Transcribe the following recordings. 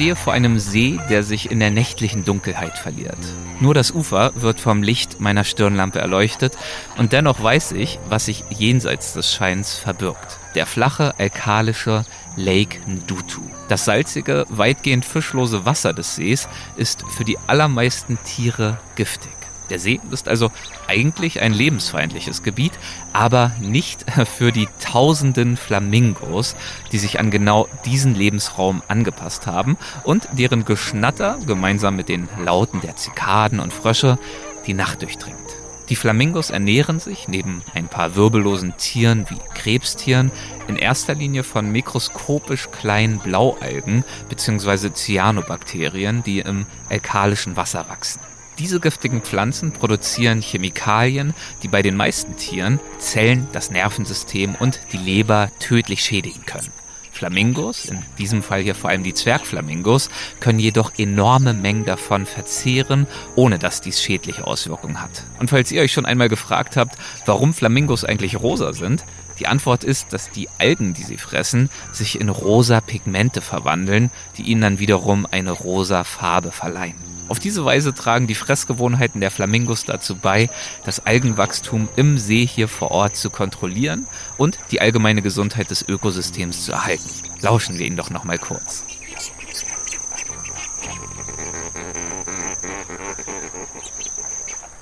stehe vor einem See, der sich in der nächtlichen Dunkelheit verliert. Nur das Ufer wird vom Licht meiner Stirnlampe erleuchtet und dennoch weiß ich, was sich jenseits des Scheins verbirgt. Der flache, alkalische Lake Ndutu. Das salzige, weitgehend fischlose Wasser des Sees ist für die allermeisten Tiere giftig. Der See ist also eigentlich ein lebensfeindliches Gebiet, aber nicht für die tausenden Flamingos, die sich an genau diesen Lebensraum angepasst haben und deren Geschnatter gemeinsam mit den Lauten der Zikaden und Frösche die Nacht durchdringt. Die Flamingos ernähren sich neben ein paar wirbellosen Tieren wie Krebstieren in erster Linie von mikroskopisch kleinen Blaualgen bzw. Cyanobakterien, die im alkalischen Wasser wachsen. Diese giftigen Pflanzen produzieren Chemikalien, die bei den meisten Tieren Zellen, das Nervensystem und die Leber tödlich schädigen können. Flamingos, in diesem Fall hier vor allem die Zwergflamingos, können jedoch enorme Mengen davon verzehren, ohne dass dies schädliche Auswirkungen hat. Und falls ihr euch schon einmal gefragt habt, warum Flamingos eigentlich rosa sind, die Antwort ist, dass die Algen, die sie fressen, sich in rosa Pigmente verwandeln, die ihnen dann wiederum eine rosa Farbe verleihen. Auf diese Weise tragen die Fressgewohnheiten der Flamingos dazu bei, das Algenwachstum im See hier vor Ort zu kontrollieren und die allgemeine Gesundheit des Ökosystems zu erhalten. Lauschen wir ihn doch noch mal kurz.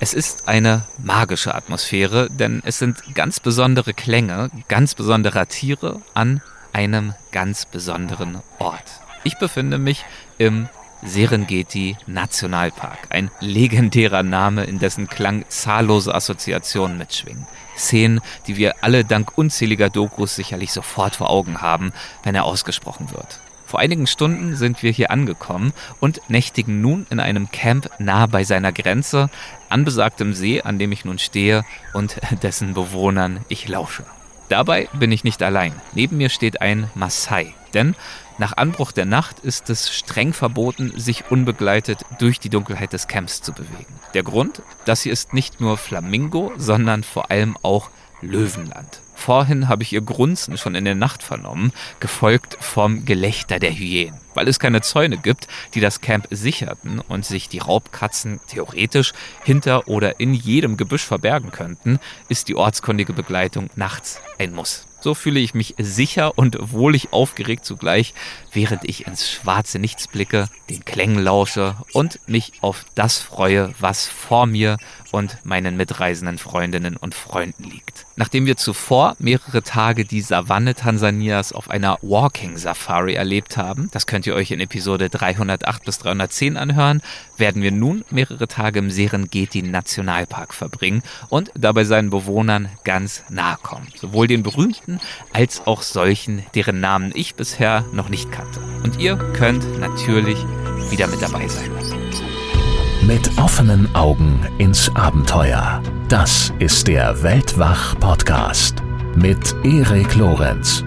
Es ist eine magische Atmosphäre, denn es sind ganz besondere Klänge ganz besonderer Tiere an einem ganz besonderen Ort. Ich befinde mich im Serengeti Nationalpark. Ein legendärer Name, in dessen Klang zahllose Assoziationen mitschwingen. Szenen, die wir alle dank unzähliger Dokus sicherlich sofort vor Augen haben, wenn er ausgesprochen wird. Vor einigen Stunden sind wir hier angekommen und nächtigen nun in einem Camp nah bei seiner Grenze, an besagtem See, an dem ich nun stehe und dessen Bewohnern ich lausche. Dabei bin ich nicht allein. Neben mir steht ein Maasai. Denn nach Anbruch der Nacht ist es streng verboten, sich unbegleitet durch die Dunkelheit des Camps zu bewegen. Der Grund? Das hier ist nicht nur Flamingo, sondern vor allem auch Löwenland. Vorhin habe ich ihr Grunzen schon in der Nacht vernommen, gefolgt vom Gelächter der Hyänen. Weil es keine Zäune gibt, die das Camp sicherten und sich die Raubkatzen theoretisch hinter oder in jedem Gebüsch verbergen könnten, ist die ortskundige Begleitung nachts ein Muss. So fühle ich mich sicher und wohlig aufgeregt zugleich, während ich ins schwarze Nichts blicke, den Klängen lausche und mich auf das freue, was vor mir und meinen mitreisenden Freundinnen und Freunden liegt. Nachdem wir zuvor mehrere Tage die Savanne Tansanias auf einer Walking Safari erlebt haben, das könnt ihr euch in Episode 308 bis 310 anhören, werden wir nun mehrere Tage im Serengeti Nationalpark verbringen und dabei seinen Bewohnern ganz nahe kommen. Sowohl den berühmten als auch solchen, deren Namen ich bisher noch nicht kannte. Und ihr könnt natürlich wieder mit dabei sein. Mit offenen Augen ins Abenteuer. Das ist der Weltwach-Podcast mit Erik Lorenz.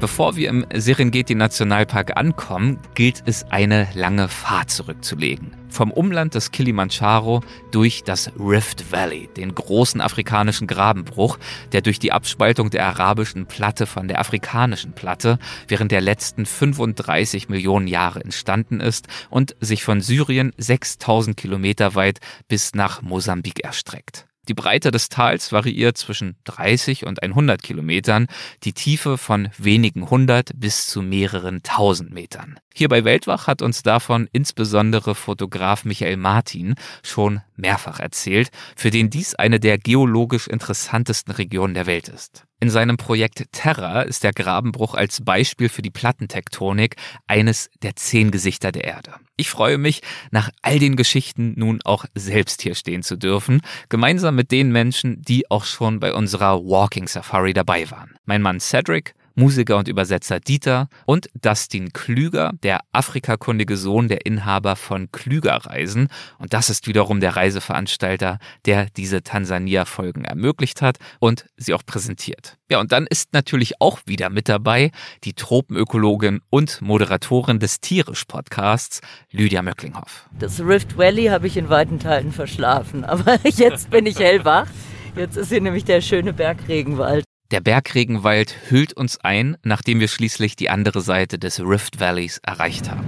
Bevor wir im Serengeti Nationalpark ankommen, gilt es eine lange Fahrt zurückzulegen. Vom Umland des Kilimanjaro durch das Rift Valley, den großen afrikanischen Grabenbruch, der durch die Abspaltung der arabischen Platte von der afrikanischen Platte während der letzten 35 Millionen Jahre entstanden ist und sich von Syrien 6000 Kilometer weit bis nach Mosambik erstreckt. Die Breite des Tals variiert zwischen 30 und 100 Kilometern, die Tiefe von wenigen hundert bis zu mehreren tausend Metern. Hier bei Weltwach hat uns davon insbesondere Fotograf Michael Martin schon mehrfach erzählt, für den dies eine der geologisch interessantesten Regionen der Welt ist. In seinem Projekt Terra ist der Grabenbruch als Beispiel für die Plattentektonik eines der zehn Gesichter der Erde. Ich freue mich, nach all den Geschichten nun auch selbst hier stehen zu dürfen, gemeinsam mit den Menschen, die auch schon bei unserer Walking Safari dabei waren. Mein Mann Cedric, Musiker und Übersetzer Dieter und Dustin Klüger, der afrikakundige Sohn der Inhaber von Klüger Reisen. Und das ist wiederum der Reiseveranstalter, der diese Tansania-Folgen ermöglicht hat und sie auch präsentiert. Ja, und dann ist natürlich auch wieder mit dabei die Tropenökologin und Moderatorin des Tierisch-Podcasts, Lydia Möcklinghoff. Das Rift Valley habe ich in weiten Teilen verschlafen, aber jetzt bin ich hellwach. Jetzt ist hier nämlich der schöne Bergregenwald. Der Bergregenwald hüllt uns ein, nachdem wir schließlich die andere Seite des Rift Valleys erreicht haben.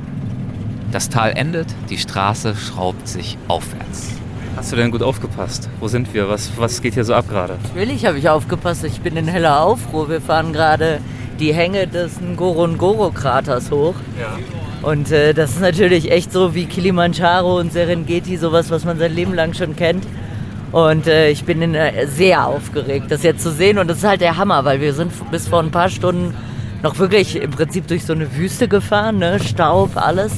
Das Tal endet, die Straße schraubt sich aufwärts. Hast du denn gut aufgepasst? Wo sind wir? Was, was geht hier so ab gerade? Natürlich habe ich aufgepasst. Ich bin in heller Aufruhr. Wir fahren gerade die Hänge des Ngorongoro-Kraters hoch. Ja. Und äh, das ist natürlich echt so wie Kilimanjaro und Serengeti, sowas, was man sein Leben lang schon kennt. Und äh, ich bin in, äh, sehr aufgeregt, das jetzt zu sehen. Und das ist halt der Hammer, weil wir sind bis vor ein paar Stunden noch wirklich im Prinzip durch so eine Wüste gefahren, ne? Staub, alles.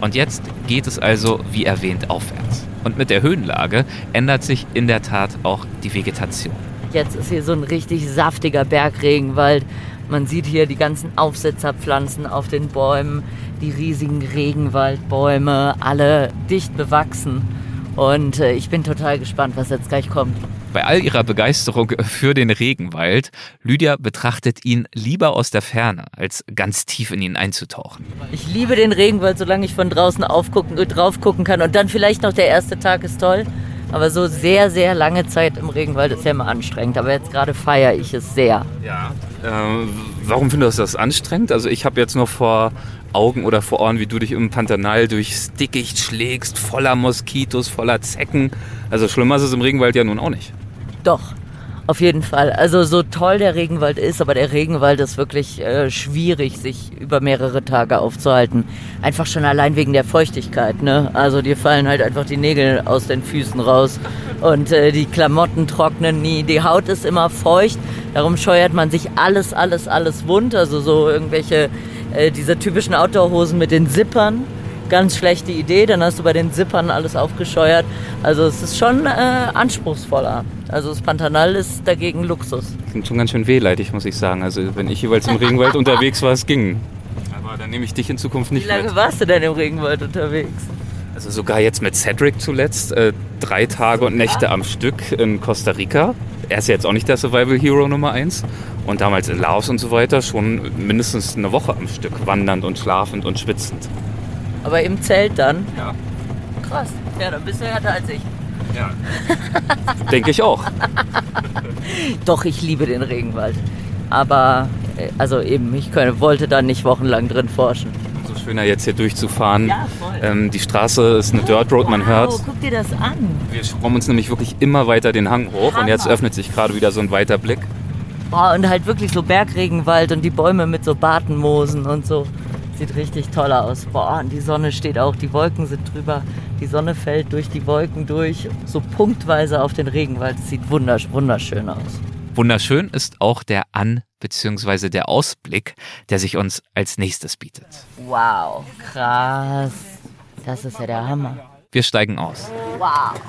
Und jetzt geht es also, wie erwähnt, aufwärts. Und mit der Höhenlage ändert sich in der Tat auch die Vegetation. Jetzt ist hier so ein richtig saftiger Bergregenwald. Man sieht hier die ganzen Aufsetzerpflanzen auf den Bäumen, die riesigen Regenwaldbäume, alle dicht bewachsen. Und äh, ich bin total gespannt, was jetzt gleich kommt. Bei all ihrer Begeisterung für den Regenwald, Lydia betrachtet ihn lieber aus der Ferne, als ganz tief in ihn einzutauchen. Ich liebe den Regenwald, solange ich von draußen aufgucken, drauf gucken kann. Und dann vielleicht noch der erste Tag ist toll. Aber so sehr, sehr lange Zeit im Regenwald ist ja immer anstrengend. Aber jetzt gerade feiere ich es sehr. Ja. Ähm, warum findest du das anstrengend? Also ich habe jetzt noch vor Augen oder vor Ohren, wie du dich im Pantanal durchs Dickicht schlägst, voller Moskitos, voller Zecken. Also schlimmer ist es im Regenwald ja nun auch nicht. Doch, auf jeden Fall. Also so toll der Regenwald ist, aber der Regenwald ist wirklich äh, schwierig, sich über mehrere Tage aufzuhalten. Einfach schon allein wegen der Feuchtigkeit. Ne? Also dir fallen halt einfach die Nägel aus den Füßen raus und äh, die Klamotten trocknen nie. Die Haut ist immer feucht, darum scheuert man sich alles, alles, alles wund. Also so irgendwelche, äh, diese typischen Outdoor-Hosen mit den Zippern ganz schlechte Idee. Dann hast du bei den Zippern alles aufgescheuert. Also es ist schon äh, anspruchsvoller. Also das Pantanal ist dagegen Luxus. Klingt schon ganz schön wehleidig, muss ich sagen. Also wenn ich jeweils im Regenwald unterwegs war, es ging. Aber dann nehme ich dich in Zukunft nicht Wie lange mit. warst du denn im Regenwald unterwegs? Also sogar jetzt mit Cedric zuletzt, äh, drei Tage und Nächte am Stück in Costa Rica. Er ist ja jetzt auch nicht der Survival Hero Nummer eins. Und damals in Laos und so weiter schon mindestens eine Woche am Stück, wandernd und schlafend und schwitzend. Aber im Zelt dann? Ja. Krass. Ja, dann bist du härter als ich. ja. Denke ich auch. Doch, ich liebe den Regenwald. Aber, äh, also eben, ich könnte, wollte da nicht wochenlang drin forschen. Schöner jetzt hier durchzufahren. Ja, voll. Ähm, die Straße ist eine Dirt Road, man hört. Wow, guck dir das an. Wir schrauben uns nämlich wirklich immer weiter den Hang hoch und jetzt Hammer. öffnet sich gerade wieder so ein weiter Blick. Boah, und halt wirklich so Bergregenwald und die Bäume mit so Bartenmoosen und so. Sieht richtig toll aus. Boah, und die Sonne steht auch, die Wolken sind drüber. Die Sonne fällt durch die Wolken durch, so punktweise auf den Regenwald. Es sieht wundersch wunderschön aus. Wunderschön ist auch der An- bzw. der Ausblick, der sich uns als nächstes bietet. Wow, krass. Das ist ja der Hammer. Wir steigen aus. Wow.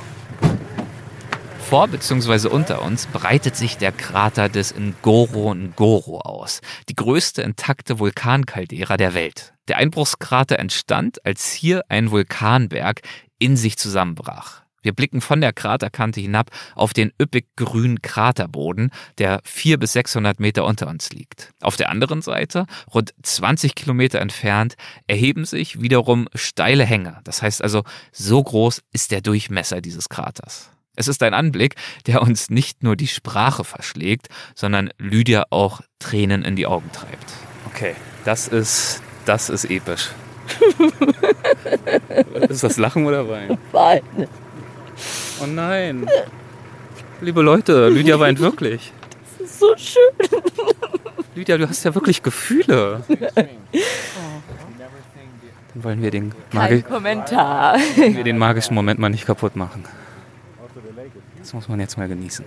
Vor bzw. unter uns breitet sich der Krater des Ngoro Ngoro aus, die größte intakte Vulkankaldera der Welt. Der Einbruchskrater entstand, als hier ein Vulkanberg in sich zusammenbrach. Wir blicken von der Kraterkante hinab auf den üppig grünen Kraterboden, der 400 bis 600 Meter unter uns liegt. Auf der anderen Seite, rund 20 Kilometer entfernt, erheben sich wiederum steile Hänge. Das heißt also, so groß ist der Durchmesser dieses Kraters. Es ist ein Anblick, der uns nicht nur die Sprache verschlägt, sondern Lydia auch Tränen in die Augen treibt. Okay, das ist, das ist episch. ist das Lachen oder Weinen? Wein. Oh nein. Liebe Leute, Lydia weint wirklich. Das ist so schön. Lydia, du hast ja wirklich Gefühle. Dann wollen wir den, magi Kein Kommentar. wollen wir den magischen Moment mal nicht kaputt machen. Das muss man jetzt mal genießen.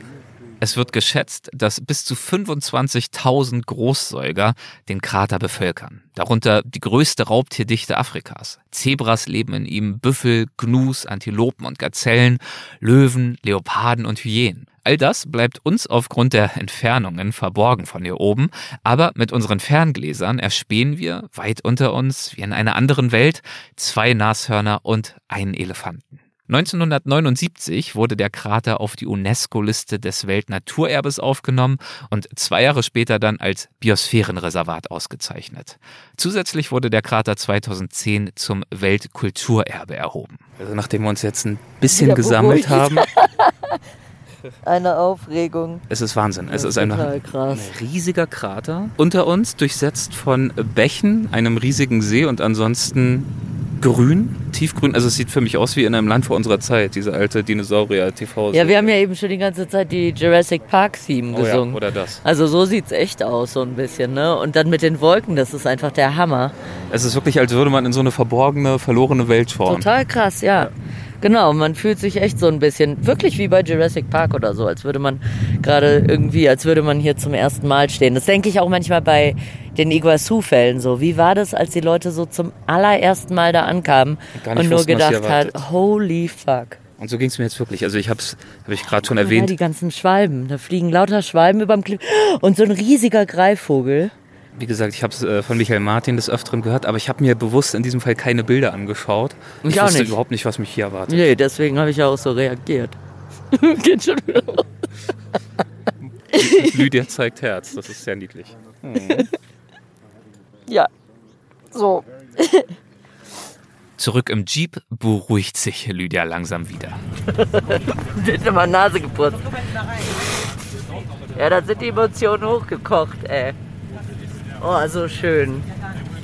Es wird geschätzt, dass bis zu 25.000 Großsäuger den Krater bevölkern. Darunter die größte Raubtierdichte Afrikas. Zebras leben in ihm, Büffel, Gnus, Antilopen und Gazellen, Löwen, Leoparden und Hyänen. All das bleibt uns aufgrund der Entfernungen verborgen von hier oben, aber mit unseren Ferngläsern erspähen wir, weit unter uns, wie in einer anderen Welt, zwei Nashörner und einen Elefanten. 1979 wurde der Krater auf die UNESCO-Liste des Weltnaturerbes aufgenommen und zwei Jahre später dann als Biosphärenreservat ausgezeichnet. Zusätzlich wurde der Krater 2010 zum Weltkulturerbe erhoben. Also nachdem wir uns jetzt ein bisschen Wieder gesammelt beruhigt. haben, eine Aufregung. Es ist Wahnsinn. Es ist einfach ein krass. riesiger Krater. Unter uns durchsetzt von Bächen, einem riesigen See und ansonsten grün, tiefgrün. Also es sieht für mich aus wie in einem Land vor unserer Zeit, diese alte Dinosaurier-TV. Ja, wir haben ja eben schon die ganze Zeit die Jurassic Park Theme oh, ja, gesungen. oder das. also so sieht's echt aus, so ein bisschen, ne? Und dann mit den Wolken, das ist einfach der Hammer. Es ist wirklich, als würde man in so eine verborgene, verlorene Welt schauen. Total krass, ja. Genau, man fühlt sich echt so ein bisschen, wirklich wie bei Jurassic Park oder so, als würde man gerade irgendwie, als würde man hier zum ersten Mal stehen. Das denke ich auch manchmal bei den Iguazu-Fällen so. Wie war das, als die Leute so zum allerersten Mal da ankamen und nur wussten, gedacht hat, holy fuck. Und so ging es mir jetzt wirklich. Also ich habe es, habe ich gerade schon Ja, erwähnt. die ganzen Schwalben, da fliegen lauter Schwalben überm Klipp und so ein riesiger Greifvogel. Wie gesagt, ich habe es äh, von Michael Martin des Öfteren gehört, aber ich habe mir bewusst in diesem Fall keine Bilder angeschaut. Ich ich auch wusste nicht. überhaupt nicht, was mich hier erwartet. Nee, deswegen habe ich ja auch so reagiert. Geht schon wieder. Lydia zeigt Herz, das ist sehr niedlich. Ja. So. Zurück im Jeep beruhigt sich Lydia langsam wieder. Wird immer Nase geputzt. Ja, da sind die Emotionen hochgekocht, ey. Oh, so schön.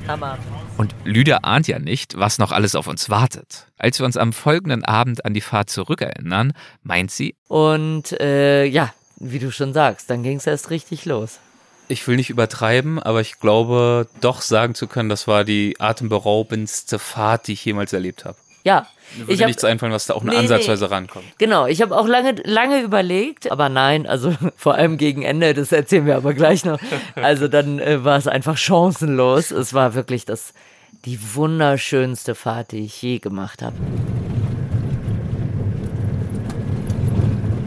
Hammer. Und Lydia ahnt ja nicht, was noch alles auf uns wartet. Als wir uns am folgenden Abend an die Fahrt zurückerinnern, meint sie, Und äh, ja, wie du schon sagst, dann ging es erst richtig los. Ich will nicht übertreiben, aber ich glaube doch sagen zu können, das war die atemberaubendste Fahrt, die ich jemals erlebt habe. Ja. Mir würde Ich hab, nichts einfallen, was da auch nur Nee, ansatzweise rankommt. genau, ich habe auch lange, lange überlegt, aber nein, also vor allem gegen Ende, das erzählen wir aber gleich noch. Also dann äh, war es einfach chancenlos. Es war wirklich das, die wunderschönste Fahrt, die ich je gemacht habe.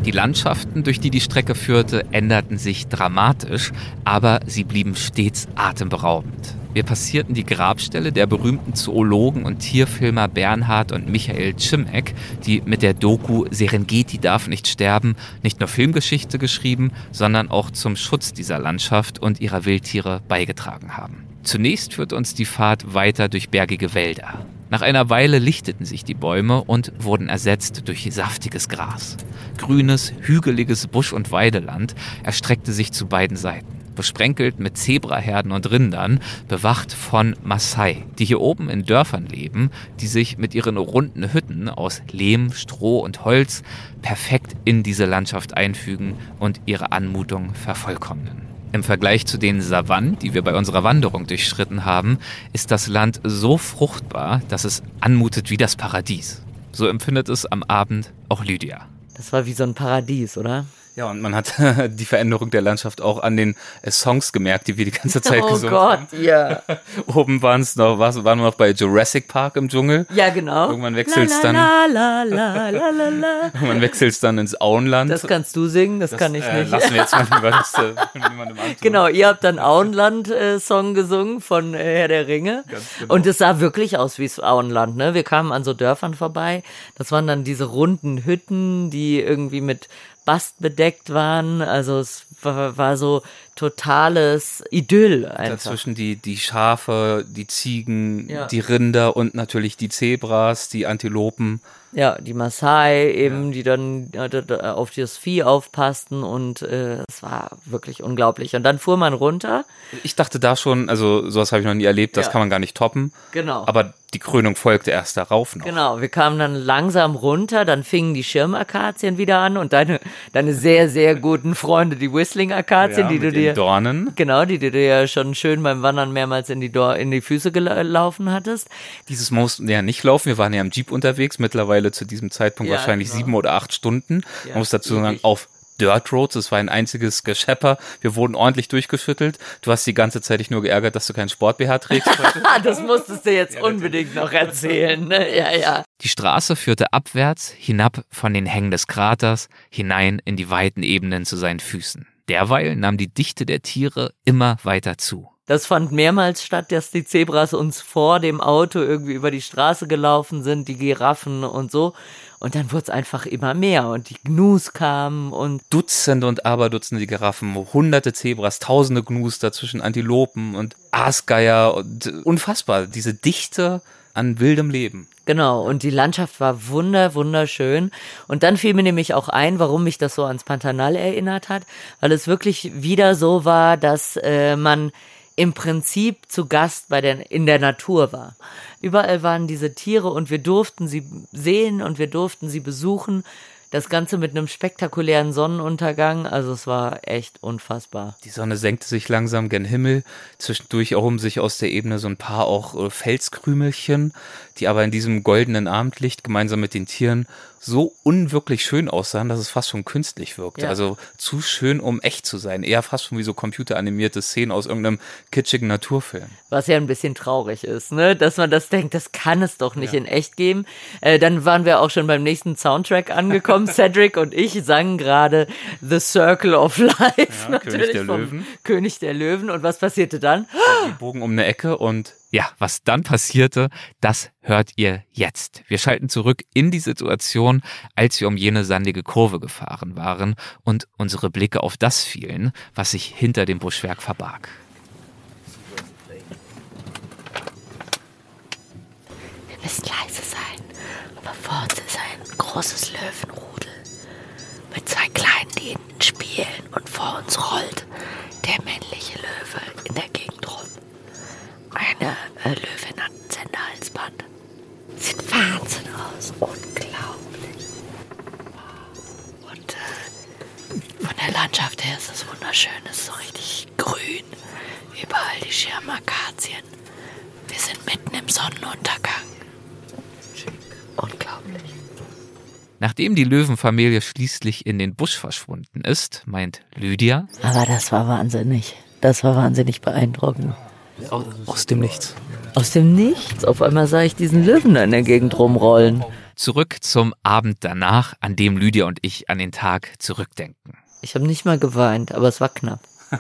die Landschaften, durch die die Strecke führte, änderten sich dramatisch, aber sie blieben stets atemberaubend. Wir passierten die Grabstelle der berühmten Zoologen und Tierfilmer Bernhard und Michael Cimek, die mit der Doku Serengeti darf nicht sterben nicht nur Filmgeschichte geschrieben, sondern auch zum Schutz dieser Landschaft und ihrer Wildtiere beigetragen haben. Zunächst führte uns die Fahrt weiter durch bergige Wälder. Nach einer Weile lichteten sich die Bäume und wurden ersetzt durch saftiges Gras. Grünes, hügeliges Busch- und Weideland erstreckte sich zu beiden Seiten besprenkelt mit Zebraherden und Rindern, bewacht von Maasai, die hier oben in Dörfern leben, die sich mit ihren runden Hütten aus Lehm, Stroh und Holz perfekt in diese Landschaft einfügen und ihre Anmutung vervollkommnen. Im Vergleich zu den Savannen, die wir bei unserer Wanderung durchschritten haben, ist das Land so fruchtbar, dass es anmutet wie das Paradies. So empfindet es am Abend auch Lydia. Das war wie so ein Paradies, oder? Ja, und man hat die Veränderung der Landschaft auch an den äh, Songs gemerkt, die wir die ganze Zeit oh gesungen Gott, haben. ja. Oben waren es noch, waren wir noch bei Jurassic Park im Dschungel. Ja, genau. Irgendwann wechselt's la, dann. la, la, la, la, la, la. Irgendwann wechselt es dann ins Auenland. Das kannst du singen, das, kann ich äh, nicht. Lassen wir jetzt mal lieber das äh, niemandem antun. Genau, ihr habt dann Auenland-Song gesungen von äh, Herr der Ringe. Ganz genau. Und es sah wirklich aus wie das Auenland, ne? Wir kamen an so Dörfern vorbei. Das waren dann diese runden Hütten, die irgendwie mit Bast bedeckt waren. Also es war, war so totales Idyll einfach. Dazwischen die, die Schafe, die Ziegen, Ja. die Rinder und natürlich die Zebras, die Antilopen. Ja, die Maasai eben, die dann äh, auf das Vieh aufpassten und äh, es war wirklich unglaublich. Und dann fuhr man runter. Ich dachte da schon, also sowas habe ich noch nie erlebt, das Ja. kann man gar nicht toppen. Genau. Aber die Krönung folgte erst darauf noch. Genau, wir kamen dann langsam runter, dann fingen die Schirmakazien wieder an und deine, deine sehr, sehr guten Freunde, die Whistling-Akazien, die du den dir. Dornen. Genau, die du dir ja schon schön beim Wandern mehrmals in die, Dor in die Füße gelaufen hattest. Dieses mussten ja nicht laufen. Wir waren ja im Jeep unterwegs, mittlerweile zu diesem Zeitpunkt Ja, wahrscheinlich genau. sieben oder acht Stunden. Ja, Man muss dazu sagen, ewig. auf Dirt Roads, es war ein einziges Geschepper. Wir wurden ordentlich durchgeschüttelt. Du hast die ganze Zeit dich nur geärgert, dass du keinen Sport-BH trägst. das musstest du jetzt unbedingt noch erzählen, ne? Ja, ja. Die Straße führte abwärts, hinab von den Hängen des Kraters, hinein in die weiten Ebenen zu seinen Füßen. Derweil nahm die Dichte der Tiere immer weiter zu. Das fand mehrmals statt, dass die Zebras uns vor dem Auto irgendwie über die Straße gelaufen sind, die Giraffen und so. Und dann wurde es einfach immer mehr und die Gnus kamen und Dutzende und Aberdutzende Giraffen, hunderte Zebras, tausende Gnus, dazwischen Antilopen und Aasgeier und äh, unfassbar. Diese Dichte an wildem Leben. Genau, und die Landschaft war wunder, wunderschön. Und dann fiel mir nämlich auch ein, warum mich das so ans Pantanal erinnert hat, weil es wirklich wieder so war, dass äh, man im Prinzip zu Gast bei der, in der Natur war. Überall waren diese Tiere und wir durften sie sehen und wir durften sie besuchen. Das Ganze mit einem spektakulären Sonnenuntergang. Also es war echt unfassbar. Die Sonne senkte sich langsam gen Himmel. Zwischendurch erhoben sich aus der Ebene so ein paar auch äh, Felskrümelchen, die aber in diesem goldenen Abendlicht gemeinsam mit den Tieren so unwirklich schön aussahen, dass es fast schon künstlich wirkte. Ja. Also zu schön, um echt zu sein. Eher fast schon wie so computeranimierte Szenen aus irgendeinem kitschigen Naturfilm. Was ja ein bisschen traurig ist, ne? Dass man das denkt, das kann es doch nicht in echt geben. Äh, dann waren wir auch schon beim nächsten Soundtrack angekommen. Cedric und ich sangen gerade The Circle of Life. Ja, natürlich König der vom Löwen. König der Löwen. Und was passierte dann? Die bogen um eine Ecke und Ja, was dann passierte, das hört ihr jetzt. Wir schalten zurück in die Situation, als wir um jene sandige Kurve gefahren waren und unsere Blicke auf das fielen, was sich hinter dem Buschwerk verbarg. Wir müssen leise sein, aber vor uns ist ein großes Löwenrudel mit zwei kleinen, die hinten spielen und vor uns rollt der männliche Löwe in der Gegend rum. Eine äh, Löwin hat ein Senderhalsband. Sieht Wahnsinn aus, unglaublich. Und äh, von der Landschaft her ist es wunderschön, es ist so richtig grün. Überall die Schirmakazien. Wir sind mitten im Sonnenuntergang. Unglaublich. Nachdem die Löwenfamilie schließlich in den Busch verschwunden ist, meint Lydia, Aber das war wahnsinnig. Das war wahnsinnig beeindruckend. Aus, aus dem Nichts. Aus dem Nichts. Auf einmal sah ich diesen Löwen da in der Gegend rumrollen. zurück zum Abend danach, an dem Lydia und ich an den Tag zurückdenken. Ich habe nicht mal geweint, aber es war knapp.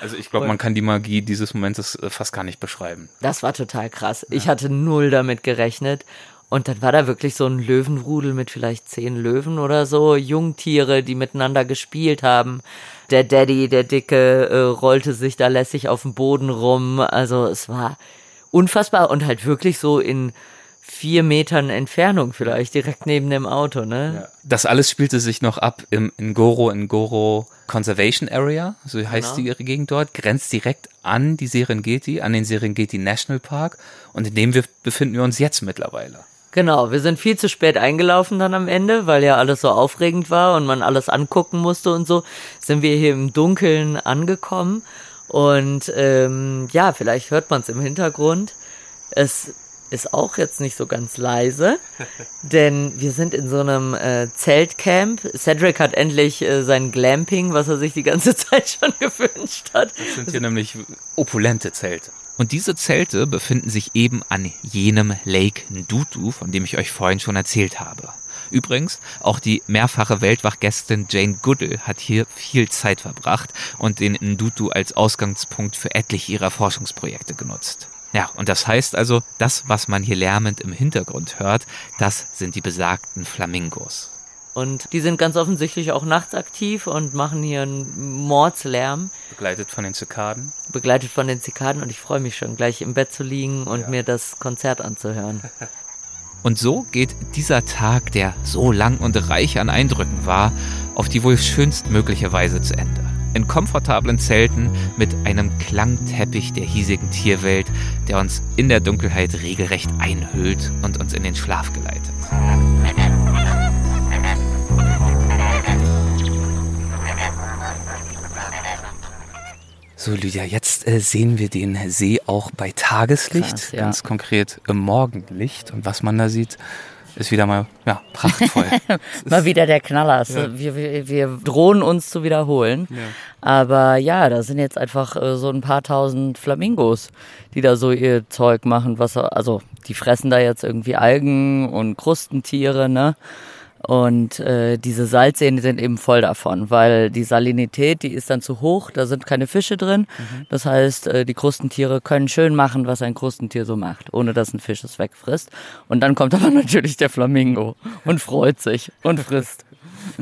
Also ich glaube, man kann die Magie dieses Momentes äh, fast gar nicht beschreiben. Das war total krass. Ich hatte null damit gerechnet. Und dann war da wirklich so ein Löwenrudel mit vielleicht zehn Löwen oder so, Jungtiere, die miteinander gespielt haben. Der Daddy, der Dicke, äh, rollte sich da lässig auf dem Boden rum. Also es war unfassbar und halt wirklich so in vier Metern Entfernung vielleicht, direkt neben dem Auto, ne? Das alles spielte sich noch ab im Ngoro Ngoro Conservation Area, so heißt Genau. die Gegend dort, grenzt direkt an die Serengeti, an den Serengeti National Park und in dem wir befinden wir uns jetzt mittlerweile. Genau, wir sind viel zu spät eingelaufen dann am Ende, weil ja alles so aufregend war und man alles angucken musste und so, sind wir hier im Dunkeln angekommen. Und ähm, ja, vielleicht hört man es im Hintergrund. Es ist auch jetzt nicht so ganz leise, denn wir sind in so einem äh, Zeltcamp. Cedric hat endlich äh, sein Glamping, was er sich die ganze Zeit schon gewünscht hat. Das sind hier nämlich opulente Zelte. Und diese Zelte befinden sich eben an jenem Lake Ndutu, von dem ich euch vorhin schon erzählt habe. Übrigens, auch die mehrfache Weltwachgästin Jane Goodall hat hier viel Zeit verbracht und den Ndutu als Ausgangspunkt für etliche ihrer Forschungsprojekte genutzt. Ja, und das heißt also, das, was man hier lärmend im Hintergrund hört, das sind die besagten Flamingos. Und die sind ganz offensichtlich auch nachts aktiv und machen hier einen Mordslärm. Begleitet von den Zikaden. begleitet von den Zikaden und ich freue mich schon, gleich im Bett zu liegen und mir das Konzert anzuhören. Und so geht dieser Tag, der so lang und reich an Eindrücken war, auf die wohl schönstmögliche Weise zu Ende. In komfortablen Zelten mit einem Klangteppich der hiesigen Tierwelt, der uns in der Dunkelheit regelrecht einhüllt und uns in den Schlaf geleitet. So, Lydia, jetzt äh, sehen wir den See auch bei Tageslicht, Krass, ja. ganz konkret im Morgenlicht. Und was man da sieht, ist wieder mal ja, prachtvoll. Mal wieder der Knaller. Es- Wir, wir, wir drohen uns zu wiederholen. Aber ja, da sind jetzt einfach äh, so ein paar tausend Flamingos, die da so ihr Zeug machen. Was, also, die fressen da jetzt irgendwie Algen und Krustentiere, ne? Und äh, diese Salzseen sind eben voll davon, weil die Salinität, die ist dann zu hoch, da sind keine Fische drin. Das heißt, äh, die Krustentiere können schön machen, was ein Krustentier so macht, ohne dass ein Fisch es wegfrisst. Und dann kommt aber natürlich der Flamingo und freut sich und frisst.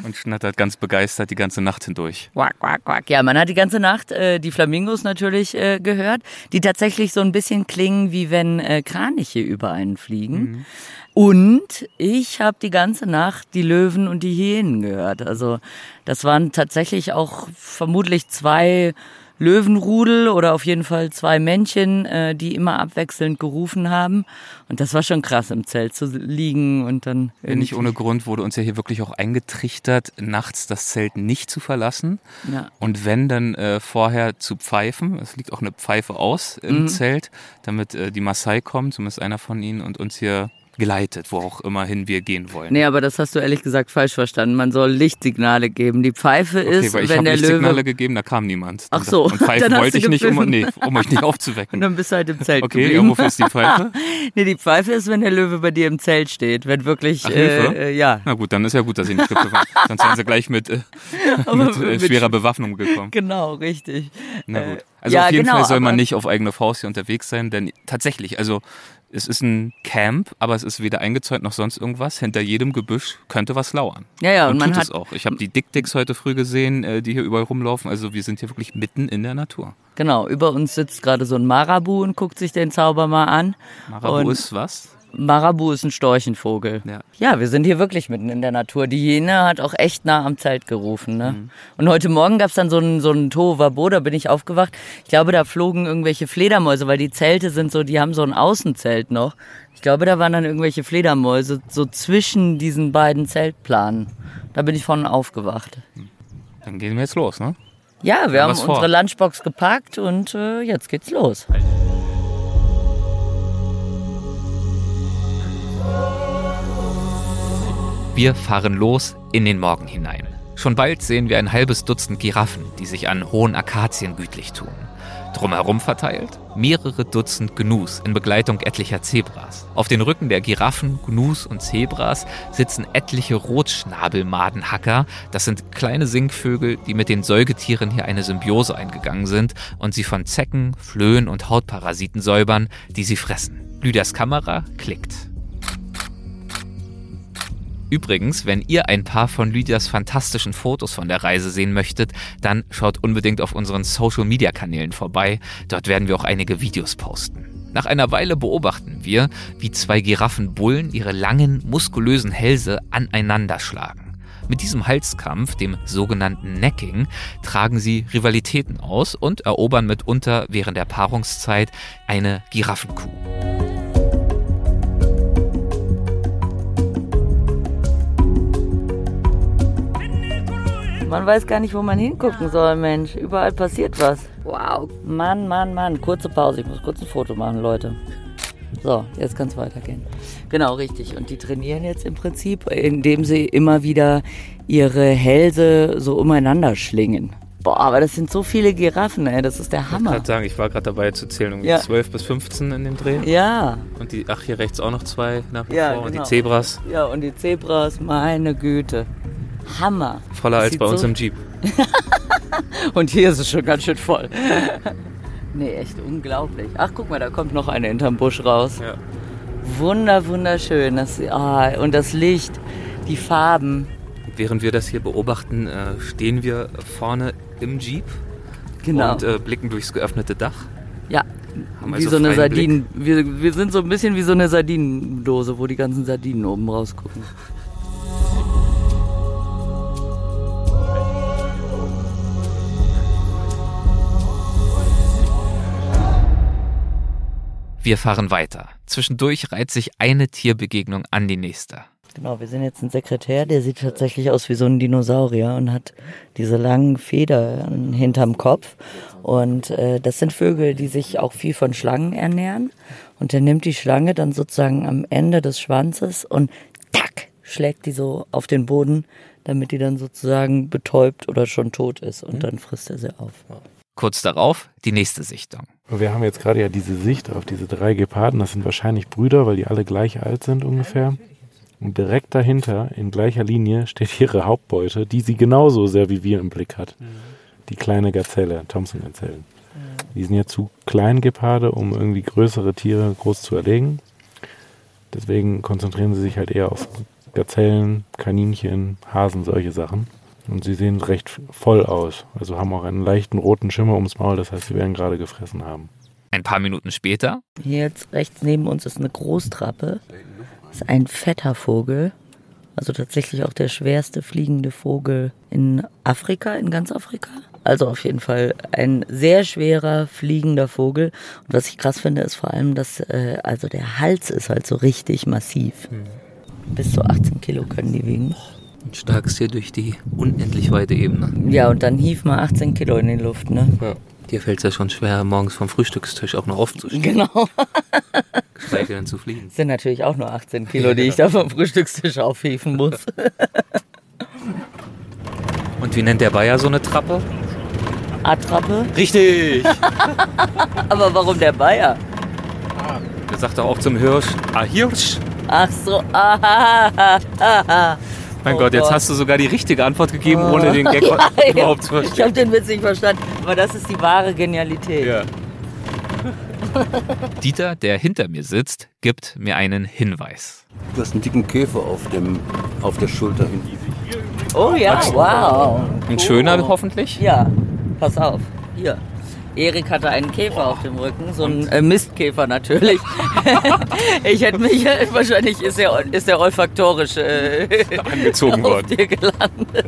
Und schnattert ganz begeistert die ganze Nacht hindurch. Quack, quack, quack. Ja, man hat die ganze Nacht äh, die Flamingos natürlich äh, gehört, die tatsächlich so ein bisschen klingen, wie wenn äh, Kraniche über einen fliegen. Mhm. Und ich habe die ganze Nacht die Löwen und die Hyänen gehört. Also das waren tatsächlich auch vermutlich zwei Löwenrudel oder auf jeden Fall zwei Männchen, äh, die immer abwechselnd gerufen haben. Und das war schon krass, im Zelt zu liegen und dann. Nicht ohne Grund wurde uns ja hier wirklich auch eingetrichtert, nachts das Zelt nicht zu verlassen. Ja. Und wenn, dann äh, vorher zu pfeifen. Es liegt auch eine Pfeife aus im mhm. Zelt, damit äh, die Maasai kommt, zumindest einer von ihnen, und uns hier geleitet, wo auch immerhin wir gehen wollen. Nee, aber das hast du ehrlich gesagt falsch verstanden. Man soll Lichtsignale geben. Die Pfeife okay, ist, weil ich wenn der Lichtsignale Löwe... gegeben, da kam niemand. Ach so. Und pfeifen wollte ich nicht, um, nee, um euch nicht aufzuwecken. Und dann bist du halt im Zelt Okay, geblieben. wofür ist die Pfeife? nee, die Pfeife ist, wenn der Löwe bei dir im Zelt steht. Wenn wirklich, Ach, äh, äh, ja. Na gut, dann ist ja gut, dass ich nicht gepfiffen habe. Sonst wären sie gleich mit, äh, mit, äh, schwerer Bewaffnung gekommen. Genau, richtig. Na gut. Also ja, auf jeden genau, Fall soll man nicht auf eigene Faust hier unterwegs sein, denn tatsächlich, also es ist ein Camp, aber es ist weder eingezäunt noch sonst irgendwas. Hinter jedem Gebüsch könnte was lauern. Ja, ja, und, und man tut hat es auch. Ich habe die Dick-Dicks heute früh gesehen, äh, die hier überall rumlaufen. Also wir sind hier wirklich mitten in der Natur. Genau, über uns sitzt gerade so ein Marabu und guckt sich den Zauber mal an. Marabu und ist was? Marabu ist ein Storchenvogel. Ja. ja, wir sind hier wirklich mitten in der Natur. Die Hyäne hat auch echt nah am Zelt gerufen. Ne? Mhm. Und heute Morgen gab es dann so einen so einen Tohuwabo, da bin ich aufgewacht. Ich glaube, da flogen irgendwelche Fledermäuse, weil die Zelte sind so, die haben so ein Außenzelt noch. Ich glaube, da waren dann irgendwelche Fledermäuse so zwischen diesen beiden Zeltplanen. Da bin ich von aufgewacht. Dann gehen wir jetzt los, ne? Ja, wir haben, haben unsere Lunchbox gepackt und äh, jetzt geht's los. Wir fahren los in den Morgen hinein. Schon bald sehen wir ein halbes Dutzend Giraffen, die sich an hohen Akazien gütlich tun. Drumherum verteilt mehrere Dutzend Gnus in Begleitung etlicher Zebras. Auf den Rücken der Giraffen, Gnus und Zebras sitzen etliche Rotschnabelmadenhacker. Das sind kleine Singvögel, die mit den Säugetieren hier eine Symbiose eingegangen sind und sie von Zecken, Flöhen und Hautparasiten säubern, die sie fressen. Lüders Kamera klickt. Übrigens, wenn ihr ein paar von Lydias fantastischen Fotos von der Reise sehen möchtet, dann schaut unbedingt auf unseren Social-Media-Kanälen vorbei. Dort werden wir auch einige Videos posten. Nach einer Weile beobachten wir, wie zwei Giraffenbullen ihre langen, muskulösen Hälse aneinander schlagen. Mit diesem Halskampf, dem sogenannten Necking, tragen sie Rivalitäten aus und erobern mitunter während der Paarungszeit eine Giraffenkuh. Man weiß gar nicht, wo man hingucken soll, Mensch. Überall passiert was. Wow. Mann, Mann, Mann. Kurze Pause. Ich muss kurz ein Foto machen, Leute. So, jetzt kann es weitergehen. Genau, richtig. Und die trainieren jetzt im Prinzip, indem sie immer wieder ihre Hälse so umeinander schlingen. Boah, aber das sind so viele Giraffen, ey. Das ist der Hammer. Ich kann sagen, ich war gerade dabei zu zählen, um ja. 12 bis 15 in dem Dreh. Ja. Und die, ach, hier rechts auch noch zwei nach wie ja, vor. Genau. Und die Zebras. Ja, und die Zebras, meine Güte. Hammer. Voller als bei uns so im Jeep. Und hier ist es schon ganz schön voll. nee, echt unglaublich. Ach, guck mal, da kommt noch eine hinterm Busch raus. Ja. Wunder, wunderschön. Das, oh, und das Licht, die Farben. Während wir das hier beobachten, äh, stehen wir vorne im Jeep genau. und äh, blicken durchs geöffnete Dach. Ja, Haben wie also so eine Sardinen. Wir, wir sind so ein bisschen wie so eine Sardinendose, wo die ganzen Sardinen oben rausgucken. Wir fahren weiter. Zwischendurch reiht sich eine Tierbegegnung an die nächste. Genau, wir sind jetzt ein Sekretär, der sieht tatsächlich aus wie so ein Dinosaurier und hat diese langen Federn hinterm Kopf. Und äh, das sind Vögel, die sich auch viel von Schlangen ernähren. Und er nimmt die Schlange dann sozusagen am Ende des Schwanzes und tack, schlägt die so auf den Boden, damit die dann sozusagen betäubt oder schon tot ist. Und dann frisst er sie auf. Kurz darauf die nächste Sichtung. Wir haben jetzt gerade ja diese Sicht auf diese drei Geparden. Das sind wahrscheinlich Brüder, weil die alle gleich alt sind ungefähr. Und direkt dahinter, in gleicher Linie, steht ihre Hauptbeute, die sie genauso sehr wie wir im Blick hat. Die kleine Gazelle, Thompson-Gazellen. Die sind ja zu klein Geparde, um irgendwie größere Tiere groß zu erlegen. Deswegen konzentrieren sie sich halt eher auf Gazellen, Kaninchen, Hasen, solche Sachen. Und sie sehen recht voll aus. Also haben auch einen leichten roten Schimmer ums Maul, das heißt, sie werden gerade gefressen haben. Ein paar Minuten später Hier jetzt rechts neben uns ist eine Großtrappe. Das ist ein fetter Vogel. Also tatsächlich auch der schwerste fliegende Vogel in Afrika, in ganz Afrika. Also auf jeden Fall ein sehr schwerer fliegender Vogel. Und was ich krass finde, ist vor allem, dass äh, also der Hals ist halt so richtig massiv. Bis zu 18 Kilo können die wiegen. Starkst hier durch die unendlich weite Ebene. Ja, und dann hief mal 18 Kilo in die Luft, ne? Ja. Dir fällt es ja schon schwer, morgens vom Frühstückstisch auch noch aufzustehen, Genau. geschweige denn zu fliegen. sind natürlich auch nur 18 Kilo, die ich da vom Frühstückstisch aufhieven muss. Und wie nennt der Bayer so eine Trappe? Attrappe. Richtig! Aber warum der Bayer? Der sagt doch auch zum Hirsch, ah Hirsch. Ach so, aha, aha. Mein Oh Gott, jetzt Gott. hast du sogar die richtige Antwort gegeben, ohne den Gag Ja, überhaupt zu Ich verstehen. habe den Witz nicht verstanden, aber das ist die wahre Genialität. Ja. Dieter, der hinter mir sitzt, gibt mir einen Hinweis. Du hast einen dicken Käfer auf, dem, auf der Schulter hinten. Oh ja, wow. Ein schöner hoffentlich? Ja, pass auf. Hier. Erik hatte einen Käfer auf dem Rücken, so ein äh, Mistkäfer natürlich. ich hätte mich, äh, wahrscheinlich ist er, ist er olfaktorisch äh, Angezogen auf worden. dir gelandet.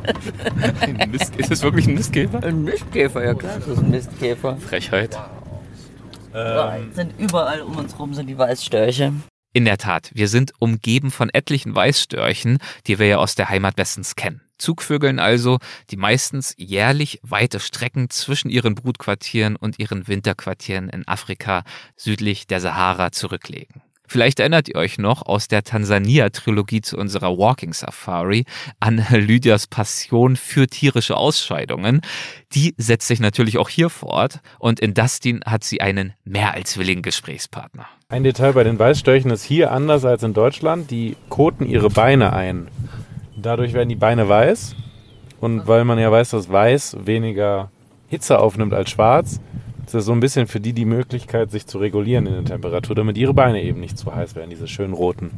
Ein Mist, ist es wirklich ein Mistkäfer? Ein Mistkäfer, ja klar, das ist ein Mistkäfer. Frechheit. Überall sind überall um uns rum sind die Weißstörche. In der Tat, wir sind umgeben von etlichen Weißstörchen, die wir ja aus der Heimat bestens kennen. Zugvögeln also, die meistens jährlich weite Strecken zwischen ihren Brutquartieren und ihren Winterquartieren in Afrika südlich der Sahara zurücklegen. Vielleicht erinnert ihr euch noch aus der Tansania-Trilogie zu unserer Walking Safari an Lydias Passion für tierische Ausscheidungen. Die setzt sich natürlich auch hier fort und in Dustin hat sie einen mehr als willigen Gesprächspartner. Ein Detail bei den Weißstörchen ist hier anders als in Deutschland. Die koten ihre Beine ein. Dadurch werden die Beine weiß. Und weil man ja weiß, dass weiß weniger Hitze aufnimmt als schwarz, ist das so ein bisschen für die die Möglichkeit, sich zu regulieren in der Temperatur, damit ihre Beine eben nicht zu heiß werden, diese schönen roten.